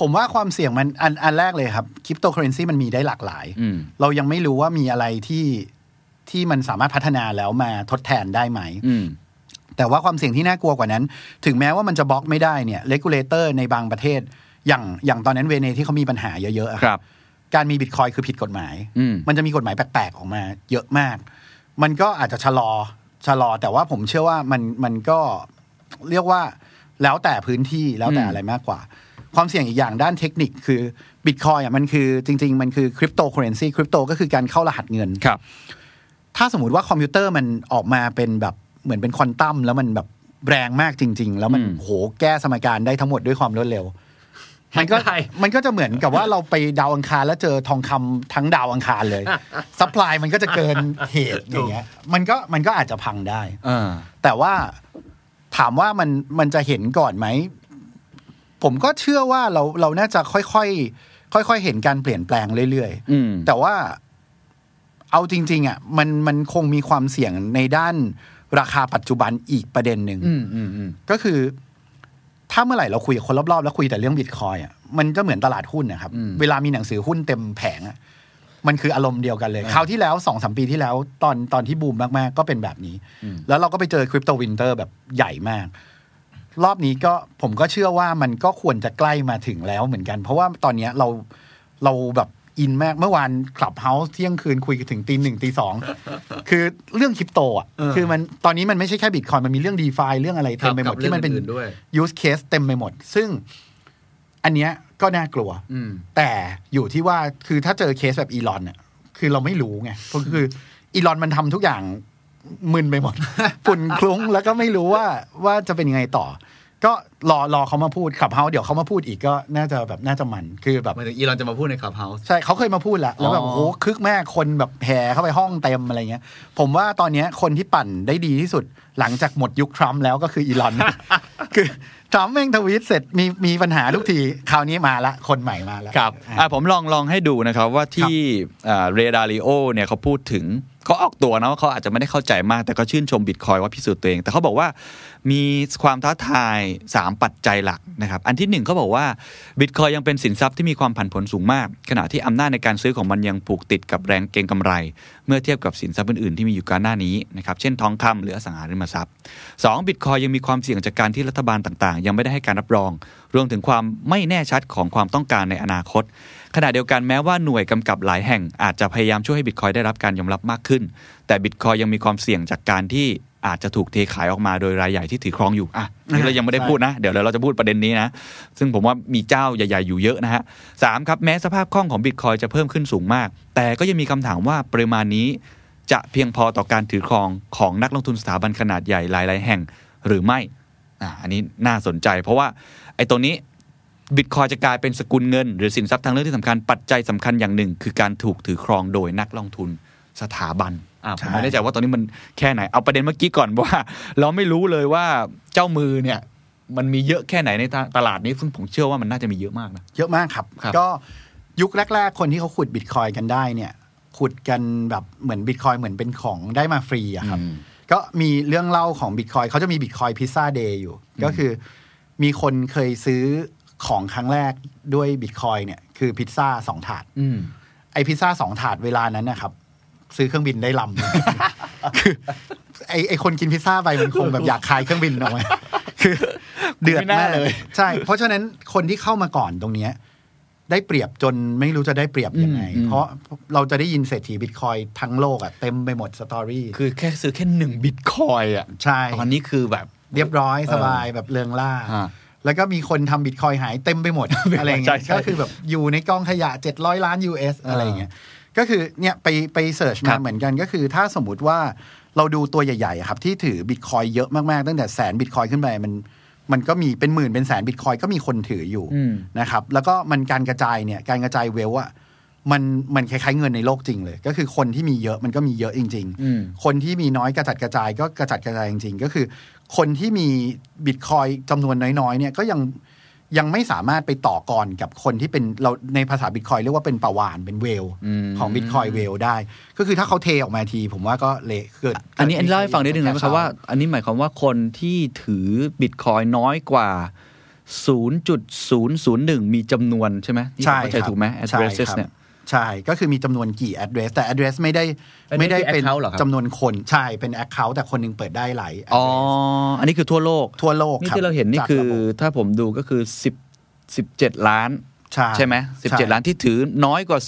ผมว่าความเสี่ยงมันอันอันแรกเลยครับคริปโตเคอเรนซีมันมีได้หลากหลายอืมเรายังไม่รู้ว่ามีอะไรที่ ที่มันสามารถพัฒนาแล้วมาทดแทนได้ไหมอืมแต่ว่าความเสี่ยงที่น่ากลัวกว่านั้น ถึงแม้ว่ามันจะบล็อกไม่ได้เนี่ย regulator ในบางประเทศ อย่างอย่างตอนนั้นเวเนที่เขามีปัญหาเยอะๆอะครับ การมีบิตคอยคือผิดกฎหมายอืมมันจะมีกฎหมายแปลกๆออกมาเยอะมาก มันก็อาจจะชะลอชะลอ แต่ว่าผมเชื่อว่ามันมันก็เรียกว่าแล้วแต่พื้นที่แล้วแต่อืมอะไรมากกว่า ความเสี่ยงอีกอย่างด้านเทคนิคคือบิตคอยอะมันคือจริง ๆ มันคือคริปโตเคอเรนซีคริปโตก็คือการเข้ารหัสเงินครับ ถ้าสมมติว่าคอมพิวเตอร์มันออกมาเป็นแบบเหมือนเป็นควอนตัมแล้วมันแบบแรงมากจริง ๆ แล้วมันอืมโหแก้สมการได้ทั้งหมดด้วยความรวดเร็วมันก็ได้มันก็จะเหมือนกับว่าเราไปดาวอังคารแล้วเจอทองคำทั้งดาวอังคารเลยsupply มันก็จะเกินเหตุอย่างเงี้ยมันก็มันก็อาจจะพังได้เออแต่ว่าถามว่ามันมันจะเห็นก่อนไหม ผมก็เชื่อว่าเราเราน่าจะค่อยๆค่อยๆเห็นการเปลี่ยนแปลงเรื่อยๆอืมแต่ว่า เอาจริง ๆอะมันมันคงมีความเสี่ยงในด้านราคาปัจจุบันอีกประเด็นหนึ่งอืมอืมอืมก็คือ ถ้าเมื่อไหร่เราคุยกับคนรอบๆ แล้วคุยแต่เรื่องบิตคอยอะมันก็เหมือนตลาดหุ้นนะครับอืมเวลามีหนังสือหุ้นเต็มแผงอะมันคืออารมณ์เดียวกันเลยอ่าคราวที่แล้วสองสามปีที่แล้ว ตอนตอนที่บูมมาก ๆ ก็เป็นแบบนี้อืมแล้วเราก็ไปเจอ crypto winter แบบใหญ่มาก รอบนี้ก็ผมก็เชื่อว่ามันก็ควรจะใกล้มาถึงแล้วเหมือนกัน เพราะว่าตอนเนี้ยเราเราแบบ อินมากเมื่อวาน Clubhouse เที่ยงคืนคุยกันถึงตีหนึ่งตีสองคือเรื่องคริปโตอะเออคือมันตอนนี้มันไม่ใช่แค่บิตคอยมันมีเรื่อง DeFi เรื่องอะไรเต็มไปหมดที่มันเป็นด้วย use case เต็มไปหมด ซึ่งอันเนี้ยก็น่ากลัวอืมแต่อยู่ที่ว่าคือถ้าเจอเคสแบบอีลอนเนี่ยคือเราไม่รู้ไงเพราะคืออีลอนมันทำทุกอย่างมึนไปหมดฝุ่นคลุ้งแล้วก็ไม่รู้ว่าว่าจะเป็นยังไงต่อ ก็รอรอเขามาพูด Clubhouse เดี๋ยวเขามาพูดอีกก็น่าจะแบบน่าจะมันคือแบบหมายถึงอีลอนจะมาพูดใน Clubhouseใช่เขาเคยมาพูดแล้วแล้วแบบอ๋อโอ้โหคึกแม่คนแบบแห่เข้าไปห้องเต็มอะไรเงี้ย ผมว่าตอนเนี้ยคนที่ปั่นได้ดีที่สุด หลังจากหมดยุคทรัมป์แล้วก็คืออีลอนคือทรัมป์แม่งทวีตเสร็จมีมีปัญหาทุกทีคราวนี้มาละคนใหม่มาละครับอะอะผมลองลองให้ดูนะครับว่าที่เรดาริโอเนี่ยเขาพูดถึงเขาออกตัวนะว่าเขาอาจจะไม่ได้เข้าใจมาก แต่ก็ชื่นชมบิตคอยว่าพิสูจน์ตัวเอง แต่เขาบอกว่ามีความท้าทาย 3 ปัจจัยหลักนะครับ อันที่หนึ่งเขาบอกว่าบิตคอยยังเป็นสินทรัพย์ที่มีความผันผวนสูงมาก ขณะที่อำนาจในการซื้อของมันยังผูกติดกับแรงเก็งกำไร เมื่อเทียบกับสินทรัพย์อื่นๆที่มีอยู่ก่อนหน้านี้นะครับ เช่นทองคำหรืออสังหาริมทรัพย์ 2. บิตคอยยังมีความเสี่ยงจากการที่รัฐบาลต่างๆ ยังไม่ได้ให้การรับรอง รวมถึงความไม่แน่ชัดของความต้องการในอนาคต ขณะเดียวกันแม้ว่าหน่วยกำกับหลายแห่งอาจจะพยายามช่วยให้บิตคอยได้รับการยอมรับมากขึ้น แต่บิตคอยยังมีความเสี่ยงจากการที่อาจจะถูกเทขายออกมาโดยรายใหญ่ที่ถือครองอยู่อะนี่เรายังไม่ได้พูดนะ เดี๋ยวเราจะพูดประเด็นนี้นะ ซึ่งผมว่ามีเจ้าใหญ่ ๆ อยู่เยอะนะฮะสามครับแม้สภาพคล่องของบิตคอยจะเพิ่มขึ้นสูงมาก แต่ก็ยังมีคำถามว่าปริมาณนี้จะเพียงพอต่อการถือครองของนักลงทุนสถาบันขนาดใหญ่หลาย ๆ แห่งหรือไม่อะอันนี้น่าสนใจ เพราะว่าไอ้ตัวนี้ บิตคอยจะกลายเป็นสกุลเงิน หรือสินทรัพย์ทางเลือกที่สำคัญปัจจัยสำคัญอย่างหนึ่ง คือการถูกถือครองโดยนักลงทุนสถาบันอะผมไม่แน่ใจว่าตอนนี้มันแค่ไหน เอาประเด็นเมื่อกี้ก่อนว่า เราไม่รู้เลยว่าเจ้ามือเนี่ยมันมีเยอะแค่ไหนในตลาดนี้ซึ่งผมเชื่อว่ามันน่าจะมีเยอะมากนะเยอะมากครับครับก็ยุคแรก ๆ คนที่เขาขุดบิตคอยกันได้เนี่ยขุดกันแบบเหมือนบิตคอยเหมือนเป็นของได้มาฟรีอะครับอืมก็มีเรื่องเล่าของบิตคอยเขาจะมี Bitcoin Pizza Day อยู่ ก็คือ มีคนเคยซื้อ ของครั้งแรกด้วยบิตคอยเนี่ยคือพิซซ่าสองถาดอืมไอพิซซ่าสองถาดเวลานั้นนะครับ ซื้อเครื่องบินได้ลำหนึ่งคือไอไอคนกินพิซซ่าไปมันคงแบบอยากขายเครื่องบินออกมาคือเดือดไม่น่ามากเลย ใช่ เพราะฉะนั้นคนที่เข้ามาก่อนตรงเนี้ยได้เปรียบจนไม่รู้จะได้เปรียบยังไงอืมเพราะเราจะได้ยินเศรษฐีบิตคอยทั้งโลกอะเต็มไปหมดสตอรี่คือแค่ซื้อแค่หนึ่งบิตคอยอะใช่ตอนนี้คือแบบเรียบร้อยเออสบายแบบเรืองล่าฮะ แล้วก็มีคนทำบิตคอยหายเต็มไปหมด อะไรอย่างใช่เงี้ยใช่ก็คือแบบอยู่ในกองขยะ 700 ล้าน US อะไรอย่างเงี้ยก็คือเนี่ยไปไป search ครัมาบเหมือนกันก็คือ ถ้าสมมติว่าเราดูตัวใหญ่ๆอะครับ ที่ถือบิตคอยเยอะมากๆ ตั้งแต่แสนบิตคอยขึ้นไปมันมันก็มีเป็นหมื่นเป็นแสนบิตคอยก็มีคนถืออยู่อืมนะครับ แล้วก็มันการกระจายเนี่ยการกระจาย wealth อะมันมันคล้ายๆเงินในโลกจริงเลย ก็คือคนที่มีเยอะมันก็มีเยอะจริงๆอืมคนที่มีน้อยกระจัดกระจายก็กระจัดกระจายจริงๆ ก็คือ คนที่มีบิตคอยจำนวนน้อยๆเนี่ยก็ยังยังไม่สามารถไปต่อกรกับคนที่เป็นเราในภาษาบิตคอยเรียกว่าเป็นปลาวาฬเป็น whale อืมของ Bitcoin whale ได้ ก็คือถ้าเขาเทออกมาที ผมว่าก็เละเกิด อันนี้อันนี้เล่าให้ฟังนิดนึงได้ไหมครับว่า อันนี้หมายความว่าคนที่ถือบิตคอยน้อยกว่า 0.001 มีจำนวนใช่ไหมที่ผมใช่เข้าใจครับถูกไหมใช่ addresses ครับเนี่ย ใช่ ก็คือมีจำนวนกี่ address แต่ address ไม่ได้ address ไม่ได้เป็นคือ account เหรอครับจำนวนคนใช่เป็น account แต่คนหนึงเปิดได้หลายอ๋อ address อันนี้คือทั่วโลกทั่วโลกนี่ครับที่เราเห็นนี่จากคือระบบถ้าผมดูก็คือ10 17 ล้านใช่ใช่ไหม17ล้านที่ถือน้อยกว่า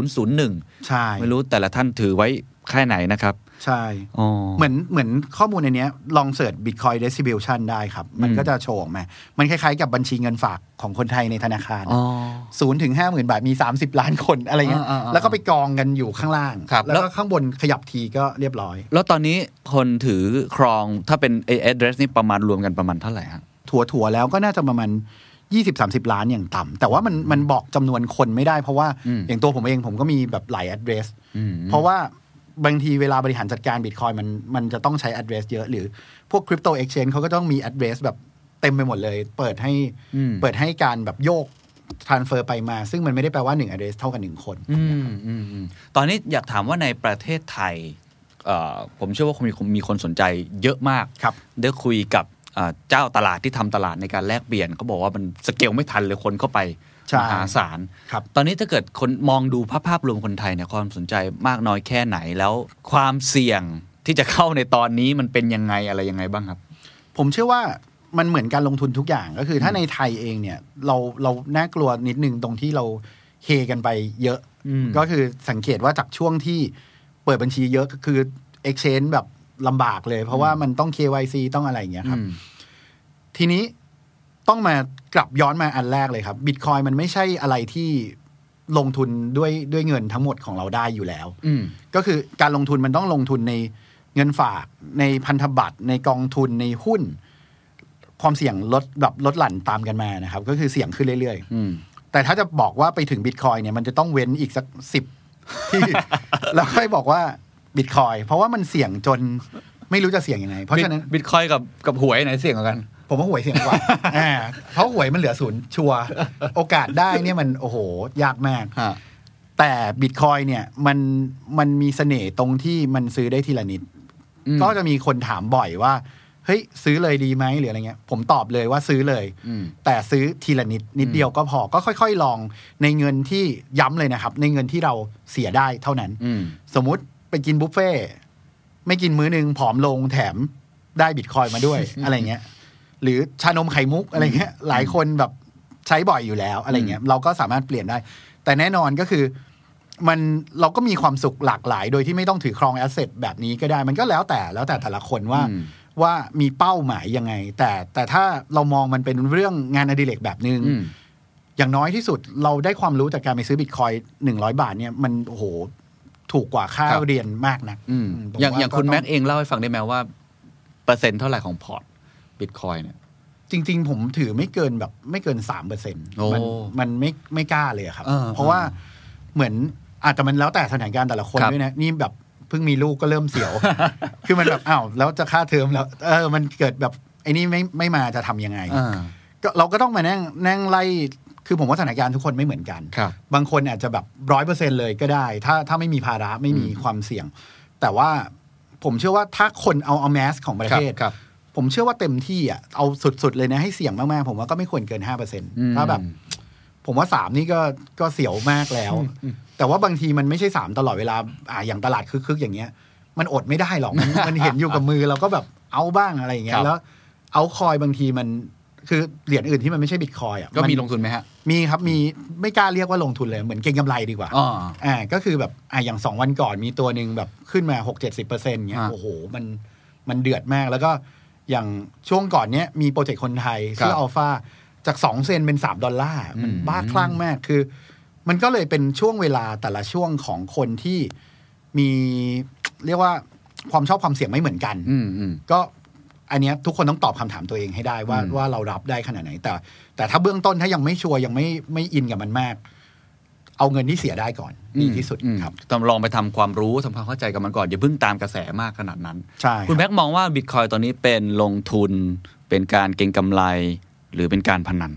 0.001 ใช่ ไม่รู้แต่ละท่านถือไว้แค่ไหนนะครับ ใช่อ๋อเหมือนเหมือนข้อมูลในเนี้ยลองเสิร์ช Bitcoin Distribution ได้ครับ มันอืมก็จะโชว์ออกมา มันคล้ายๆกับบัญชีเงินฝากของคนไทยในธนาคารอ๋อศูนย์ถึงห้าหมื่นบาทมี 30 ล้านคนอะไรเงี้ยอ่าๆๆแล้วก็ไปกองกันอยู่ข้างล่างครับแล้วแล้ก็วข้างบนขยับทีก็เรียบร้อย แล้วตอนนี้คนถือครองถ้าเป็น address นี่ประมาณรวมกันประมาณเท่าไหร่ฮะถั่วถั่วๆแล้วก็น่าจะประมาณ20-30ล้านอย่างต่ำแต่ว่ามันมันบอกจำนวนคนไม่ได้เพราะว่าอืมอย่างตัวผมเองผมก็มีแบบหลาย address อืมเพราะว่า บางทีเวลาบริหารจัดการบิตคอยมันมันจะต้องใช้ address เยอะ หรือพวกคริปโตเอ็กชแนนเขาก็ต้องมี address แบบเต็มไปหมดเลย เปิดให้อืมเปิดให้การแบบโยก transfer ไปมา ซึ่งมันไม่ได้แปลว่าหนึ่ง address เท่ากับหนึ่งคนอืมอืมอืมตอนนี้อยากถามว่าในประเทศไทยเอ่อผมเชื่อว่าคงมีมีคนสนใจเยอะมากครับได้คุยกับเอ่อเจ้าตลาดที่ทำตลาดในการแลกเปลี่ยนเขาบอกว่ามันสเกลไม่ทันเลยคนเข้าไปใช่ มหาศาลครับตอนนี้ถ้าเกิดคนมองดูภาพภาพรวมคนไทยเนี่ยความสนใจมากน้อยแค่ไหนแล้วความเสี่ยงที่จะเข้าในตอนนี้มันเป็นยังไงอะไรยังไงบ้างครับ ผมเชื่อว่ามันเหมือนการลงทุนทุกอย่างก็คือ ถ้าในไทยเองเนี่ยเราเราน่ากลัวนิดนึงตรงที่เราเฮกันไปเยอะอืมก็คือสังเกตว่าจากช่วงที่เปิดบัญชีเยอะก็คือ Exchange แบบลำบากเลย เพราะว่ามันต้อง KYC ต้องอะไรอย่างเงี้ยครับอืมทีนี้ ต้องมากลับย้อนมาอันแรกเลยครับบิตคอยมันไม่ใช่อะไรที่ลงทุนด้วยด้วยเงินทั้งหมดของเราได้อยู่แล้วอืมก็คือการลงทุนมันต้องลงทุนในเงินฝากในพันธบัตรในกองทุนในหุ้น ความเสี่ยงลดแบบลดหลั่นตามกันมานะครับ ก็คือเสี่ยงขึ้นเรื่อยอืมๆแต่ถ้าจะบอกว่าไปถึงบิตคอยเนี่ยมันจะต้องเว้นอีกสักสิบที่แล้วค่อยบอกว่าบิตคอยเพราะว่ามันเสี่ยงจนไม่รู้จะเสี่ยงยังไง เพราะฉะนั้นบิตคอยกับกับหวยไหนเสี่ยงกว่ากันผมว่าหวยเสี่ยงกว่าอ่าเพราะหวยมันเหลือศูนย์ชัวร์โอกาสได้เนี่ยมันโอ้โห ยากมากฮะแต่บิตคอยเนี่ยมันมันมีเสน่ห์ตรงที่มันซื้อได้ทีละนิดอืมก็จะมีคนถามบ่อยว่าเฮ้ยซื้อเลยดีไหมหรืออะไรเงี้ย ผมตอบเลยว่าซื้อเลยอืมแต่ซื้อทีละนิดนิดเดียวก็พอก็ค่อย ๆ ลองในเงินที่ย้ำเลยนะครับ ในเงินที่เราเสียได้เท่านั้นอืมสมมุติไปกินบุฟเฟ่ต์ไม่กินมื้อหนึ่งผอมลงแถมได้บิตคอยมาด้วย อะไรเงี้ย หรือชานมไข่มุกอะไรเงี้ยหลายคนแบบใช้บ่อยอยู่แล้วอะไรเงี้ยเราก็สามารถเปลี่ยนได้ แต่แน่นอนก็คือมันเราก็มีความสุขหลากหลาย โดยที่ไม่ต้องถือครองแอสเซทแบบนี้ก็ได้ มันก็แล้วแต่แล้วแต่แต่ละคนว่าอืมว่ามีเป้าหมายยังไง แต่แต่ถ้าเรามองมันเป็นเรื่องงานอดิเรกแบบนึงอืมอย่างน้อยที่สุดเราได้ความรู้จากการไปซื้อบิตคอยหนึ่งร้อยบาทเนี่ยมันโอ้โหถูกกว่าค่าครับเรียนมากนะอืมผมอย่างว่าอย่างคุณแม็กเองเล่าให้ฟังได้ไหมว่า เปอร์เซ็นต์เท่าไหร่ของพอร์ต บิตคอยเนี่ย จริง ๆ ผมถือไม่เกินแบบ ไม่เกินสามเปอร์เซ็นต์โอ้มันมันไม่ไม่กล้าเลยอะครับเออเพราะว่าเหมือนอาจจะมันแล้วแต่สถานการณ์แต่ละคนครับด้วยนะนี่แบบเพิ่งมีลูกก็เริ่มเสียว คือมันแบบอ้าวแล้วจะค่าเทอมแล้ว เออ มันเกิดแบบไอ้นี่ไม่ไม่มาจะทำยังไงอ่าก็เราก็ต้องมานั่งนั่งไล่คือผมว่าสถานการณ์ทุกคนไม่เหมือนกันครับบางคนอาจจะแบบร้อยเปอร์เซ็นเลยก็ได้ ถ้าถ้าไม่มีภาระไม่มีความเสี่ยง แต่ว่าผมเชื่อว่าถ้าคนเอาเอาแมสของประเทศครับ ผมเชื่อว่าเต็มที่อะเอาสุด ๆ เลยนะให้เสี่ยงมากๆ ผมว่าก็ไม่ควรเกินห้าเปอร์เซ็นอืมถ้าแบบ ผมว่าสามนี่ก็ก็เสียวมากแล้ว แต่ว่าบางทีมันไม่ใช่สามตลอดเวลาอ่าอย่างตลาดคึกๆอย่างเงี้ย มันอดไม่ได้หรอกมันมันเห็นอยู่กับมือเราก็แบบเอาบ้างอะไรอย่างเงี้ครัยบแล้วเอาคอยบางทีมันคือเหรียญอื่นที่มันไม่ใช่บิตคอยอะก็มีนลงทุนไหมฮะ มีครับมีไม่กล้าเรียกว่าลงทุนเลย เหมือนเก็งกำไรดีกว่าอ๋ออ่าก็คือแบบอ่าอย่างสองวันก่อนมีตัวหนึ่งแบบขึ้นมาหกเจ็ดสิบเปอร์เซ็นต์เงี้ยฮะโอ้โหมันมันเดือดมากแล้วก็ อย่างช่วงก่อนเนี้ยมีโปรเจกต์คนไทยครับชื่ออัลฟาจากสองเซนเป็นสามดอลลาร์มันอืมบ้าคลั่งมากคือ มันก็เลยเป็นช่วงเวลาแต่ละช่วงของคนที่มีเรียกว่าความชอบความเสี่ยงไม่เหมือนกันอืมอืมก็อันเนี้ยทุกคนต้องตอบคำถามตัวเองให้ได้ว่าอืมว่าเรารับได้ขนาดไหน แต่ แต่ถ้าเบื้องต้นถ้ายังไม่ชัวร์ยังไม่ไม่อินกับมันมาก เอาเงินที่เสียได้ก่อนดีที่สุดอืมครับต้องลองไปทำความรู้ทำความเข้าใจกับมันก่อน อย่าเพิ่งตามกระแสมากขนาดนั้นใช่คุณรับแม็กมองว่าบิตคอยตอนนี้เป็นลงทุน เป็นการเก็งกำไร หรือเป็นการพนัน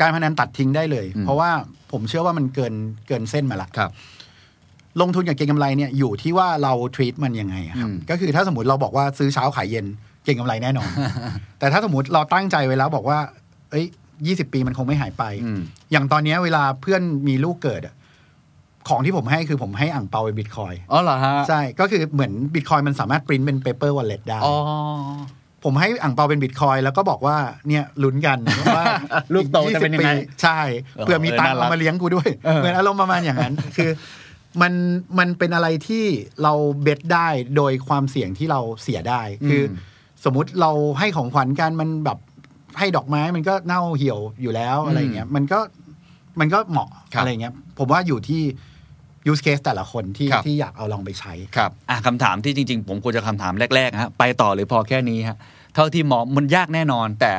การพนันตัดทิ้งได้เลยอืมเพราะว่าผมเชื่อว่ามันเกินเกินเส้นมาละครับ ลงทุนกับเก็งกำไรเนี่ยอยู่ที่ว่าเรา treat มันยังไงครับอืมก็คือถ้าสมมติเราบอกว่าซื้อเช้าขายเย็นเก็งกำไรแน่นอน แต่ถ้าสมมติเราตั้งใจไว้แล้วบอกว่า เอ้ย ยี่สิบปีมันคงไม่หายไปอืมอย่างตอนเนี้ยเวลาเพื่อนมีลูกเกิดอะของที่ผมให้คือผมให้อั่งเปาเป็นบิตคอยอ๋อเหรอฮะ ใช่ ก็คือเหมือนบิตคอยมันสามารถปริ้นเป็น paper wallet ได้อ๋อผมให้อ่างเปาเป็นบิตคอยแล้วก็บอกว่าเนี่ยลุ้นกันว่าลูกโตจะเป็นยังไง20ใช่เผื่อมีตังค์เออน่ารักเอามาเลี้ยงกูด้วยเออเหมือนอารมณ์ประมาณอย่างนั้น คือมันมันเป็นอะไรที่เราเบ็ดได้โดยความเสี่ยงที่เราเสียได้ คืออสมมุติเราให้ของขวัญกันมันแบบ ให้ดอกไม้มันก็เน่าเหี่ยวอยู่แล้วอะไรเงี้ยมันก็มันก็เหมาะครับอะไรเงี้ยผมว่าอยู่ที่ use case แต่ละคนที่ครับที่อยากเอาลองไปใช้ครับอะคำถามที่จริง ๆ ผมควรจะคำถามแรกๆฮะไปต่อหรือพอแค่นี้ฮะเท่าที่มองมันยากแน่นอน แต่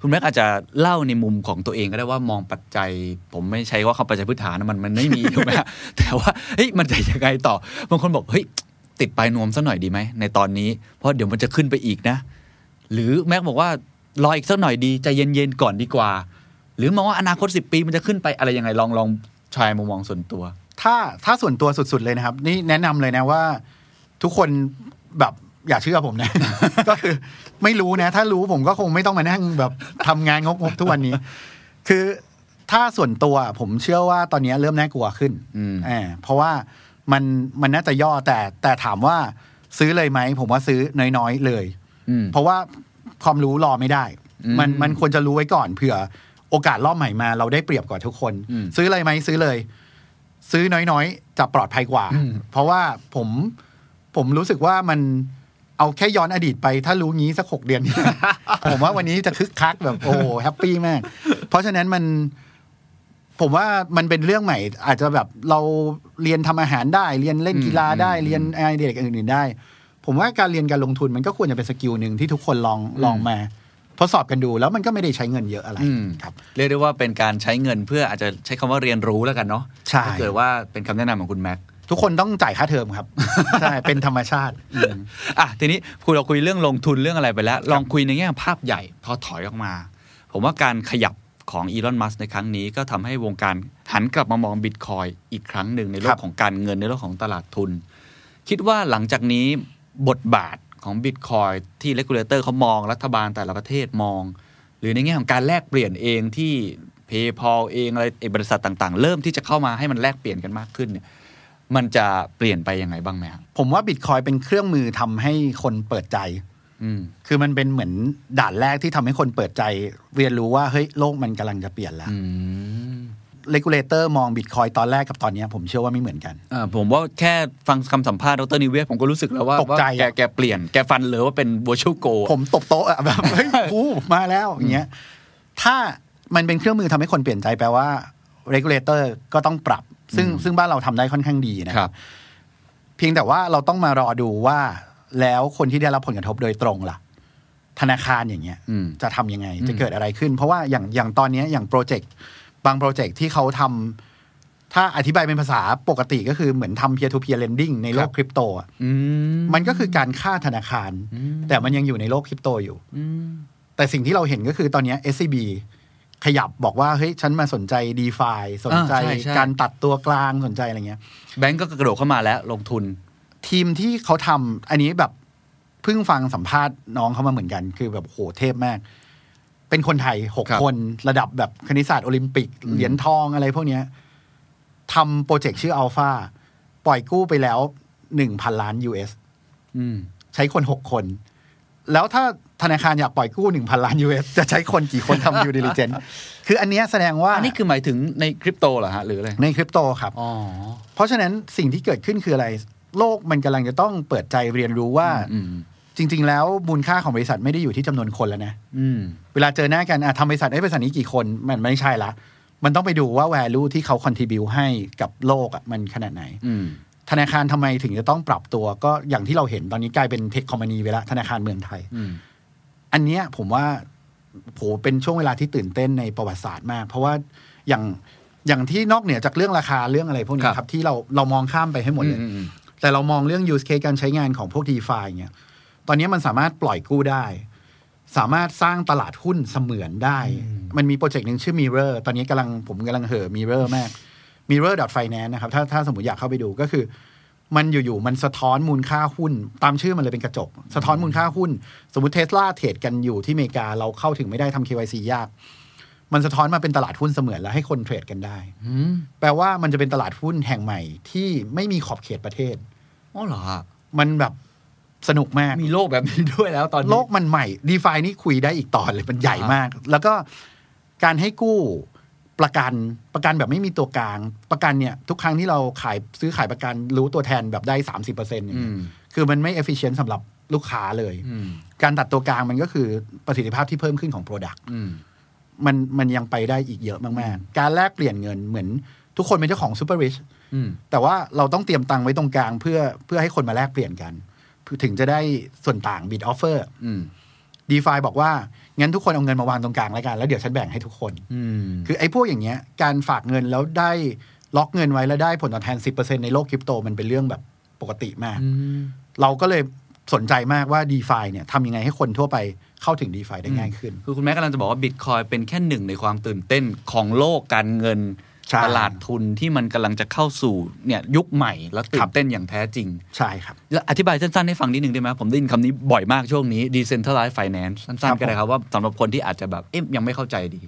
คุณแม็กอาจจะเล่าในมุมของตัวเองก็ได้ว่ามองปัจจัย ผมไม่ใช้ว่าคำปัจจัยพื้นฐานนะมันมันไม่มีถูกไหมฮะแต่ว่าเฮ้ยมันจะยังไงต่อบางคนบอกเฮ้ยติดปลายนวมสักหน่อยดีไหมในตอนนี้ เพราะเดี๋ยวมันจะขึ้นไปอีกนะ หรือแม็กบอกว่า รออีกสักหน่อยดีใจเย็นๆก่อนดีกว่า หรือมองว่าอนาคตสิปีมันจะขึ้นไปอะไรยังไงลองลองชายมุมมองส่วนตัว ถ้าถ้าส่วนตัวสุดๆเลยนะครับ นี่แนะนำเลยนะว่า ทุกคนแบบอย่าเชื่อผมนะ ก็คือไม่รู้นะ ถ้ารู้ผมก็คงไม่ต้องมานั่งแบบทำงานงกๆทุกวันนี้ คือถ้าส่วนตัวผมเชื่อว่าตอนนี้เริ่มน่ากลัวขึ้นอืมอ่าเพราะว่ามันมันน่าจะย่อแต่แต่ถามว่าซื้อเลยไหมผมว่าซื้อน้อยๆเลยอืมเพราะว่า ความรู้รอไม่ได้อืมมันมันควรจะรู้ไว้ก่อนเผื่อโอกาสรอบใหม่มา เราได้เปรียบกว่าทุกคนอืมซื้อเลยไหมซื้อเลย ซื้อน้อยๆ จะปลอดภัยกว่าอืมเพราะว่าผมผมรู้สึกว่ามันเอาแค่ย้อนอดีตไป ถ้ารู้งี้สักหกเดือน ผมว่าวันนี้จะคึกคักแบบโอ้แฮปปี้มาก เพราะฉะนั้นมันผมว่ามันเป็นเรื่องใหม่ อาจจะแบบเราเรียนทำอาหารได้ เรียนเล่นกีฬาได้อืมเรียนไอเด็กอื่นๆได้ ผมว่าการเรียนการลงทุนมันก็ควรจะเป็นสกิลหนึ่งที่ทุกคนลองลองมาทดสอบกันดูแล้วมันก็ไม่ได้ใช้เงินเยอะอะไรอืมครับเรียกได้ว่าเป็นการใช้เงินเพื่ออาจจะใช้คำว่าเรียนรู้แล้วกันเนาะใช่ถ้าเกิดว่าเป็นคำแนะนำของคุณแม็กทุกคนต้องจ่ายค่าเทอมครับใช่เป็นธรรมชาติอืมอะทีนี้คุยเราคุยเรื่องลงทุนเรื่องอะไรไปแล้ว ลองคุยในแง่ภาพใหญ่พอถอยออกมา ผมว่าการขยับของอีลอนมัสในครั้งนี้ก็ทำให้วงการหันกลับมามองบิตคอยอีกครั้งหนึ่งในโลครักบของการเงินในโลกของตลาดทุน คิดว่าหลังจากนี้ บทบาทของบิตคอยที่ regulator เขามองรัฐบาลแต่ละประเทศมอง หรือในแง่ของการแลกเปลี่ยนเองที่ PayPal เองอะไรเอกบริษัทต่างๆ เริ่มที่จะเข้ามาให้มันแลกเปลี่ยนกันมากขึ้นเนี่ยมันจะเปลี่ยนไปยังไงบ้างไหมครับผมว่าบิตคอยเป็นเครื่องมือทำให้คนเปิดใจอืมคือมันเป็นเหมือนด่านแรกที่ทำให้คนเปิดใจ เรียนรู้ว่าเฮ้ยโลกมันกำลังจะเปลี่ยนแล้วอืม regulator มองบิตคอยตอนแรกกับตอนเนี้ยผมเชื่อว่าไม่เหมือนกันอ่าผมว่าแค่ฟังคำสัมภาษณ์ดรนิเวศผมก็รู้สึกแล้วว่าตกใจว่าแกอะแกเปลี่ยนแกฟันเลยว่าเป็น virtual gold อะผมตบโต๊ะอะแบบเฮ้ยครูมาแล้วอย่างเงี้ยถ้ามันเป็นเครื่องมือทำให้คนเปลี่ยนใจแปลว่า regulator ก็ต้องปรับ ซึ่งซึ่งบ้านเราทำได้ค่อนข้างดีนะครับ เพียงแต่ว่าเราต้องมารอดูว่าแล้วคนที่ได้รับผลกระทบโดยตรงล่ะ ธนาคารอย่างเงี้ยอืมจะทำยังไงอืมจะเกิดอะไรขึ้น เพราะว่าอย่างอย่างตอนเนี้ยอย่าง project บางโปรเจกต์ที่เขาทำถ้าอธิบายเป็นภาษาปกติก็คือเหมือนทำ peer to peer lending ในโลกคริปโตอะอืมมันก็คือการฆ่าธนาคารอืมแต่มันยังอยู่ในโลกคริปโตอยู่อืมแต่สิ่งที่เราเห็นก็คือตอนเนี้ย SCB ขยับบอกว่า เฮ้ย ฉันมาสนใจ d e f i สนใจอ่าใช่ใช่การตัดตัวกลางสนใจอะไรเงี้ย แบงก์ก็กระโดดเข้ามาแล้วลงทุน ทีมที่เขาทำอันนี้แบบเพิ่งฟังสัมภาษณ์น้องเขามาเหมือนกัน คือแบบโหเทพมาก เป็นคนไทยหกครับ คนระดับแบบคณิตศาสตร์โอลิมปิกอืมเหรียญทองอะไรพวกเนี้ยทำโปรเจกต์ชื่ออัลฟาปล่อยกู้ไปแล้วหนึ่งพันล้าน US อืม ใช้คนหกคน แล้วถ้าธนาคารอยากปล่อยกู้หนึ่งพันล้าน US จะใช้คนกี่คนทำ due diligence คืออันเนี้ยแสดงว่าอันนี้คือหมายถึงในคริปโตเหรอฮะ หรืออะไร ในคริปโตครับ อ๋อ เพราะฉะนั้นสิ่งที่เกิดขึ้นคืออะไร โลกมันกำลังจะต้องเปิดใจเรียนรู้ว่า อืม จริง ๆ แล้วมูลค่าของบริษัทไม่ได้อยู่ที่จำนวนคนแล้วนะอืมเวลาเจอหน้ากันอะทำบริษัทไอ้บริษัทนี้กี่คนมันไม่ใช่ละ มันต้องไปดูว่า value ที่เขา contribu ให้กับโลกอะมันขนาดไหนอืมธนาคารทำไมถึงจะต้องปรับตัว ก็อย่างที่เราเห็นตอนนี้กลายเป็นเทคคอมมานีไปแล้วธนาคารเมืองไทยอืมอันเนี้ยผมว่าโหเป็นช่วงเวลาที่ตื่นเต้นในประวัติศาสตร์มาก เพราะว่าอย่างอย่างที่นอกเหนือจากเรื่องราคาเรื่องอะไรพวกนี้ครับครับที่เราเรามองข้ามไปให้หมดเลยอืมอืมแต่เรามองเรื่อง use case การใช้งานของพวก DeFi เนี่ย ตอนนี้มันสามารถปล่อยกู้ได้ สามารถสร้างตลาดหุ้นเสมือนได้ มันมีโปรเจกต์หนึ่งชื่อ Mirror ตอนนี้กำลังผมกำลังเห่อ Mirror มาก Mirror Finance นะครับ ถ้าถ้าสมมติอยากเข้าไปดูก็คือ มันอยู่ๆมันสะท้อนมูลค่าหุ้น ตามชื่อมันเลยเป็นกระจก สะท้อนมูลค่าหุ้น สมมติเทสลาเทรดกันอยู่ที่อเมริกาเราเข้าถึงไม่ได้ทำ KYC ยากมันสะท้อนมาเป็นตลาดหุ้นเสมือนแล้วให้คนเทรดกันได้อืมแปลว่ามันจะเป็นตลาดหุ้นแห่งใหม่ที่ไม่มีขอบเขตประเทศ อ๋อเหรอฮะมันแบบ สนุกมาก มีโลกแบบนี้ด้วยแล้วตอนนี้โลกมันใหม่ดีฟานี่คุยได้อีกตอนเลยมันใหญ่มาก แล้วก็การให้กู้ประกันประกันแบบไม่มีตัวกลาง ประกันเนี่ย ทุกครั้งที่เราขายซื้อขายประกันรู้ตัวแทนแบบได้สามสิบเปอร์เซ็นต์อืมคือมันไม่ efficient สำหรับลูกค้าเลยอืมการตัดตัวกลางมันก็คือประสิทธิภาพที่เพิ่มขึ้นของ Product อืมมันมันยังไปได้อีกเยอะมากๆ การแลกเปลี่ยนเงินเหมือนทุกคนเป็นเจ้าของ super rich อืมแต่ว่าเราต้องเตรียมตังค์ไว้ตรงกลางเพื่อเพื่อให้คนมาแลกเปลี่ยนกัน ถึงจะได้ส่วนต่าง bid offer อืม d e f i บอกว่า งั้นทุกคนเอาเงินมาวางตรงกลางแล้วกัน แล้วเดี๋ยวฉันแบ่งให้ทุกคนอืมคือไอ้พวกอย่างเงี้ย การฝากเงินแล้วได้ล็อกเงินไว้แล้วได้ผลตอบแทน10%ในโลกคริปโตมันเป็นเรื่องแบบปกติมากอืมเราก็เลยสนใจมากว่า d e f i เนี่ยทำยังไงให้คนทั่วไปเข้าถึง d e f i ได้ง่ายขึ้น คือคุณแม่กำลังจะบอกว่าบิตคอยเป็นแค่หนึ่งในความตื่นเต้นของโลกการเงินใช่ ตลาดทุนที่มันกำลังจะเข้าสู่เนี่ยยุคใหม่แล้วตื่ครันบเต้นอย่างแท้จริง ใช่ครับแล้วอธิบายสั้นๆ ให้ฟังนิดนึงได้ไหมผมได้ยินคำนี้บ่อยมากช่วงนี้ decentralized finance สั้ครันบๆก็ได้ครับว่าสำหรับคนที่อาจจะแบบเอ๊ะยังไม่เข้าใจดี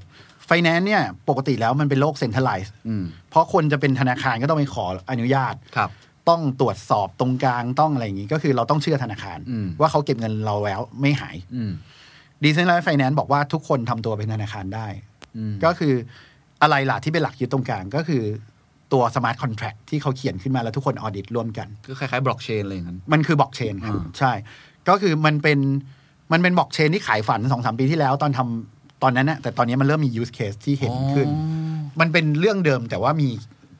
ไฟแนนซ์เนี่ยปกติแล้วมันเป็นโลกเซ็นทรัลไลซ์อืมเพราะคนจะเป็นธนาคารก็ต้องไปขออนุญาตครับ ต้องตรวจสอบตรงกลางต้องอะไรอย่างนี้ ก็คือเราต้องเชื่อธนาคารอืมว่าเขาเก็บเงินเราแล้วไม่หายอืมdecentralized finance บอกว่าทุกคนทำตัวเป็นธนาคารได้อืมก็คือ อะไรล่ะที่เป็นหลักยึดตรงกลางก็คือตัว smart contract ที่เขาเขียนขึ้นมาแล้วทุกคน audit ร่วมกัน ก็คล้ายๆบล็อกเชนอะไรอย่างนั้น มันคือบล็อกเชนครับอ่าใช่ ก็คือมันเป็นมันเป็นบล็อกเชนที่ขายฝันสองสามปีที่แล้วตอนทำตอนนั้นนะแต่ตอนนี้มันเริ่มมี use case ที่เห็นขึ้น มันเป็นเรื่องเดิมแต่ว่ามี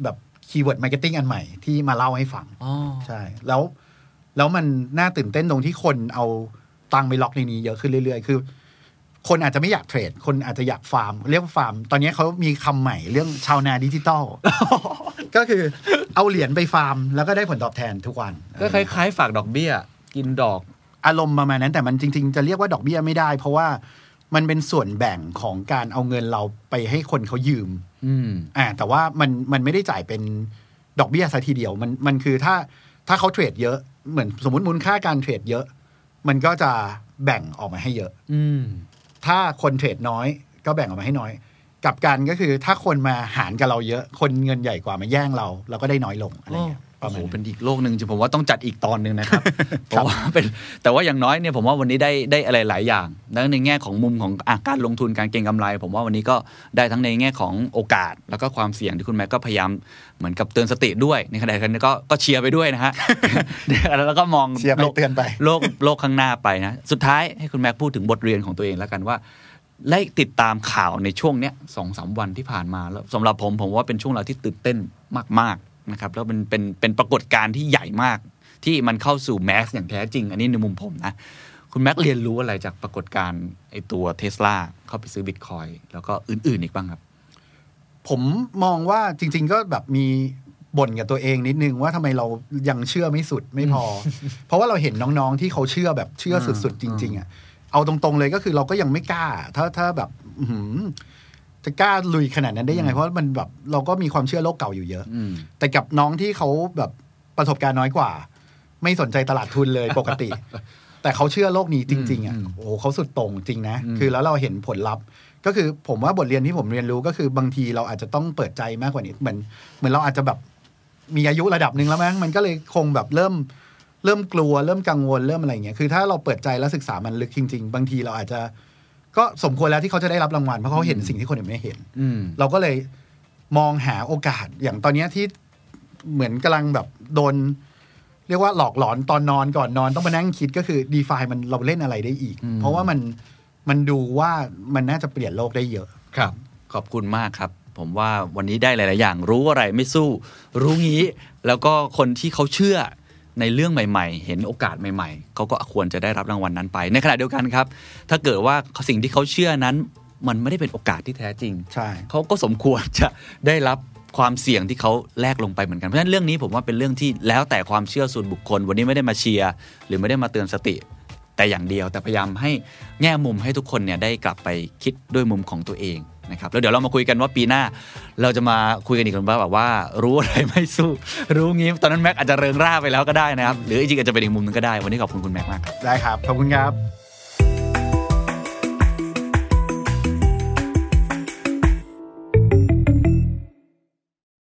แบบ keyword marketing อันใหม่ที่มาเล่าให้ฟังอ๋อใช่ แล้วแล้วมันน่าตื่นเต้นตรงที่คนเอาตังค์ไปล็อกในนี้เยอะขึ้นเรื่อยๆ คือ คนอาจจะไม่อยากเทรด คนอาจจะอยากฟาร์ม เรียกว่าฟาร์ม ตอนนี้เขามีคำใหม่เรื่องชาวนาดิจิตอล ก็คือเอาเหรียญไปฟาร์ม แล้วก็ได้ผลตอบแทนทุกวัน ก็คล้ายๆฝากดอกเบี้ย กินดอก อารมณ์ประมาณนั้น แต่มันจริง ๆ จะเรียกว่าดอกเบี้ยไม่ได้ เพราะว่ามันเป็นส่วนแบ่งของการเอาเงินเราไปให้คนเขายืม อืมอ่า แต่ว่ามันมันไม่ได้จ่ายเป็นดอกเบี้ยซะทีเดียว มันมันคือถ้าถ้าเขาเทรดเยอะเหมือนสมมติมูลค่าการเทรดเยอะ มันก็จะแบ่งออกมาให้เยอะ อืม ถ้าคนเทรดน้อยก็แบ่งออกมาให้น้อยกับกันก็คือถ้าคนมาหารกับเราเยอะ คนเงินใหญ่กว่ามาแย่งเรา เราก็ได้น้อยลงอะไรเงี้ย โอ้ระโหมาณนั้นเป็นอีกโลกหนึ่งจริงผมว่าต้องจัดอีกตอนหนึ่งนะครับเพราะว่าเป็นแต่ว่าอย่างน้อยเนี่ยผมว่าวันนี้ได้ได้อะไรหลายอย่างแล้วในแง่ของมุมของอะการลงทุนการเก็งกำไร ผมว่าวันนี้ก็ได้ทั้งในแง่ของโอกาส แล้วก็ความเสี่ยงที่คุณแม็กก็พยายามเหมือนกับเตือนสติด้วยในขณะเดียวกันก็ก็เชียร์ไปด้วยนะฮะแล้วก็มองเชียร์ไปโลกเตือนไปโลกโลกข้างหน้าไปนะสุดท้ายให้คุณแม็กพูดถึงบทเรียนของตัวเองแล้วกันว่าได้ติดตามข่าวในช่วงเนี้ยสองสามวันที่ผ่านมาแล้วสำหรับผมผมว่าเป็นช่วงเวลาที่ตื่นเต้นมากๆ นะครับแล้วเป็นเป็นเป็นปรากฏการณ์ที่ใหญ่มาก ที่มันเข้าสู่แมสอย่างแท้จริง อันนี้ในมุมผมนะ คุณแม็กเรียนรู้อะไรจากปรากฏการณ์ไอตัวเทสลาเข้าไปซื้อบิตคอยแล้วก็อื่น ๆ อีกบ้างครับ ผมมองว่าจริง ๆ ก็แบบมีบ่นกับตัวเองนิดนึงว่าทำไมเรายังเชื่อไม่สุดไม่พอ เพราะว่าเราเห็นน้องๆที่เขาเชื่อแบบเชื่อสุดๆจริง ๆอะเอาตรงๆเลยก็คือเราก็ยังไม่กล้า ถ้าถ้าแบบอื้อหือ จะกล้าลุยขนาดนั้นได้ยังไง เพราะมันแบบเราก็มีความเชื่อโลกเก่าอยู่เยอะอืมแต่กับน้องที่เขาแบบประสบการณ์น้อยกว่า ไม่สนใจตลาดทุนเลยปกติ แต่เขาเชื่อโลกนี้จริง ๆอะอืมโอ้โหเขาสุดโต่งจริงนะอืมคือแล้วเราเห็นผลลัพธ์ ก็คือผมว่าบทเรียนที่ผมเรียนรู้ก็คือบางทีเราอาจจะต้องเปิดใจมากกว่านี้เหมือนเหมือนเราอาจจะแบบมีอายุระดับหนึ่งแล้วมั้งมันก็เลยคงแบบเริ่มเริ่มกลัวเริ่มกังวลเริ่มอะไรอย่างเงี้ยคือถ้าเราเปิดใจแล้วศึกษามันลึกจริง ๆ บางทีเราอาจจะ ก็สมควรแล้วที่เขาจะได้รับรางวัลเพราะเขาเห็นสิ่งที่คนอื่นไม่เห็นอืมเราก็เลยมองหาโอกาสอย่างตอนเนี้ยที่เหมือนกำลังแบบโดน เรียกว่าหลอกหลอนตอนนอนก่อนนอนต้องมานั่งคิดก็คือดีฟามันเราเล่นอะไรได้อีกอืมเพราะว่ามันมันดูว่ามันน่าจะเปลี่ยนโลกได้เยอะครับ ขอบคุณมากครับ ผมว่าวันนี้ได้หลาย ๆ อย่าง รู้อะไรไม่สู้ รู้งี้ แล้วก็คนที่เขาเชื่อ ในเรื่องใหม่ๆ เห็นโอกาสใหม่ๆ เขาก็ควรจะได้รับรางวัลนั้นไป ในขณะเดียวกันครับ ถ้าเกิดว่าสิ่งที่เขาเชื่อนั้น มันไม่ได้เป็นโอกาสที่แท้จริง ใช่ เขาก็สมควรจะได้รับความเสี่ยงที่เขาแลกลงไปเหมือนกัน เพราะฉะนั้นเรื่องนี้ผมว่าเป็นเรื่องที่แล้วแต่ความเชื่อส่วนบุคคล วันนี้ไม่ได้มาเชียร์หรือไม่ได้มาเตือนสติ แต่อย่างเดียว แต่พยายามให้แง่มุมให้ทุกคนเนี่ยได้กลับไปคิดด้วยมุมของตัวเอง นะครับแล้วเดี๋ยวเรามาคุยกันว่าปีหน้า เราจะมาคุยกันอีกคนว่าแบบว่า รู้อะไรไม่สู้ รู้งี้ตอนนั้นแม็กอาจจะเริงร่าไปแล้วก็ได้นะครับ หรือจริงๆอาจจะเป็นอีกมุมหนึงก็ได้วันนี้ขอบคุณคุณแม็กมากครับได้ครับขอบคุณครับ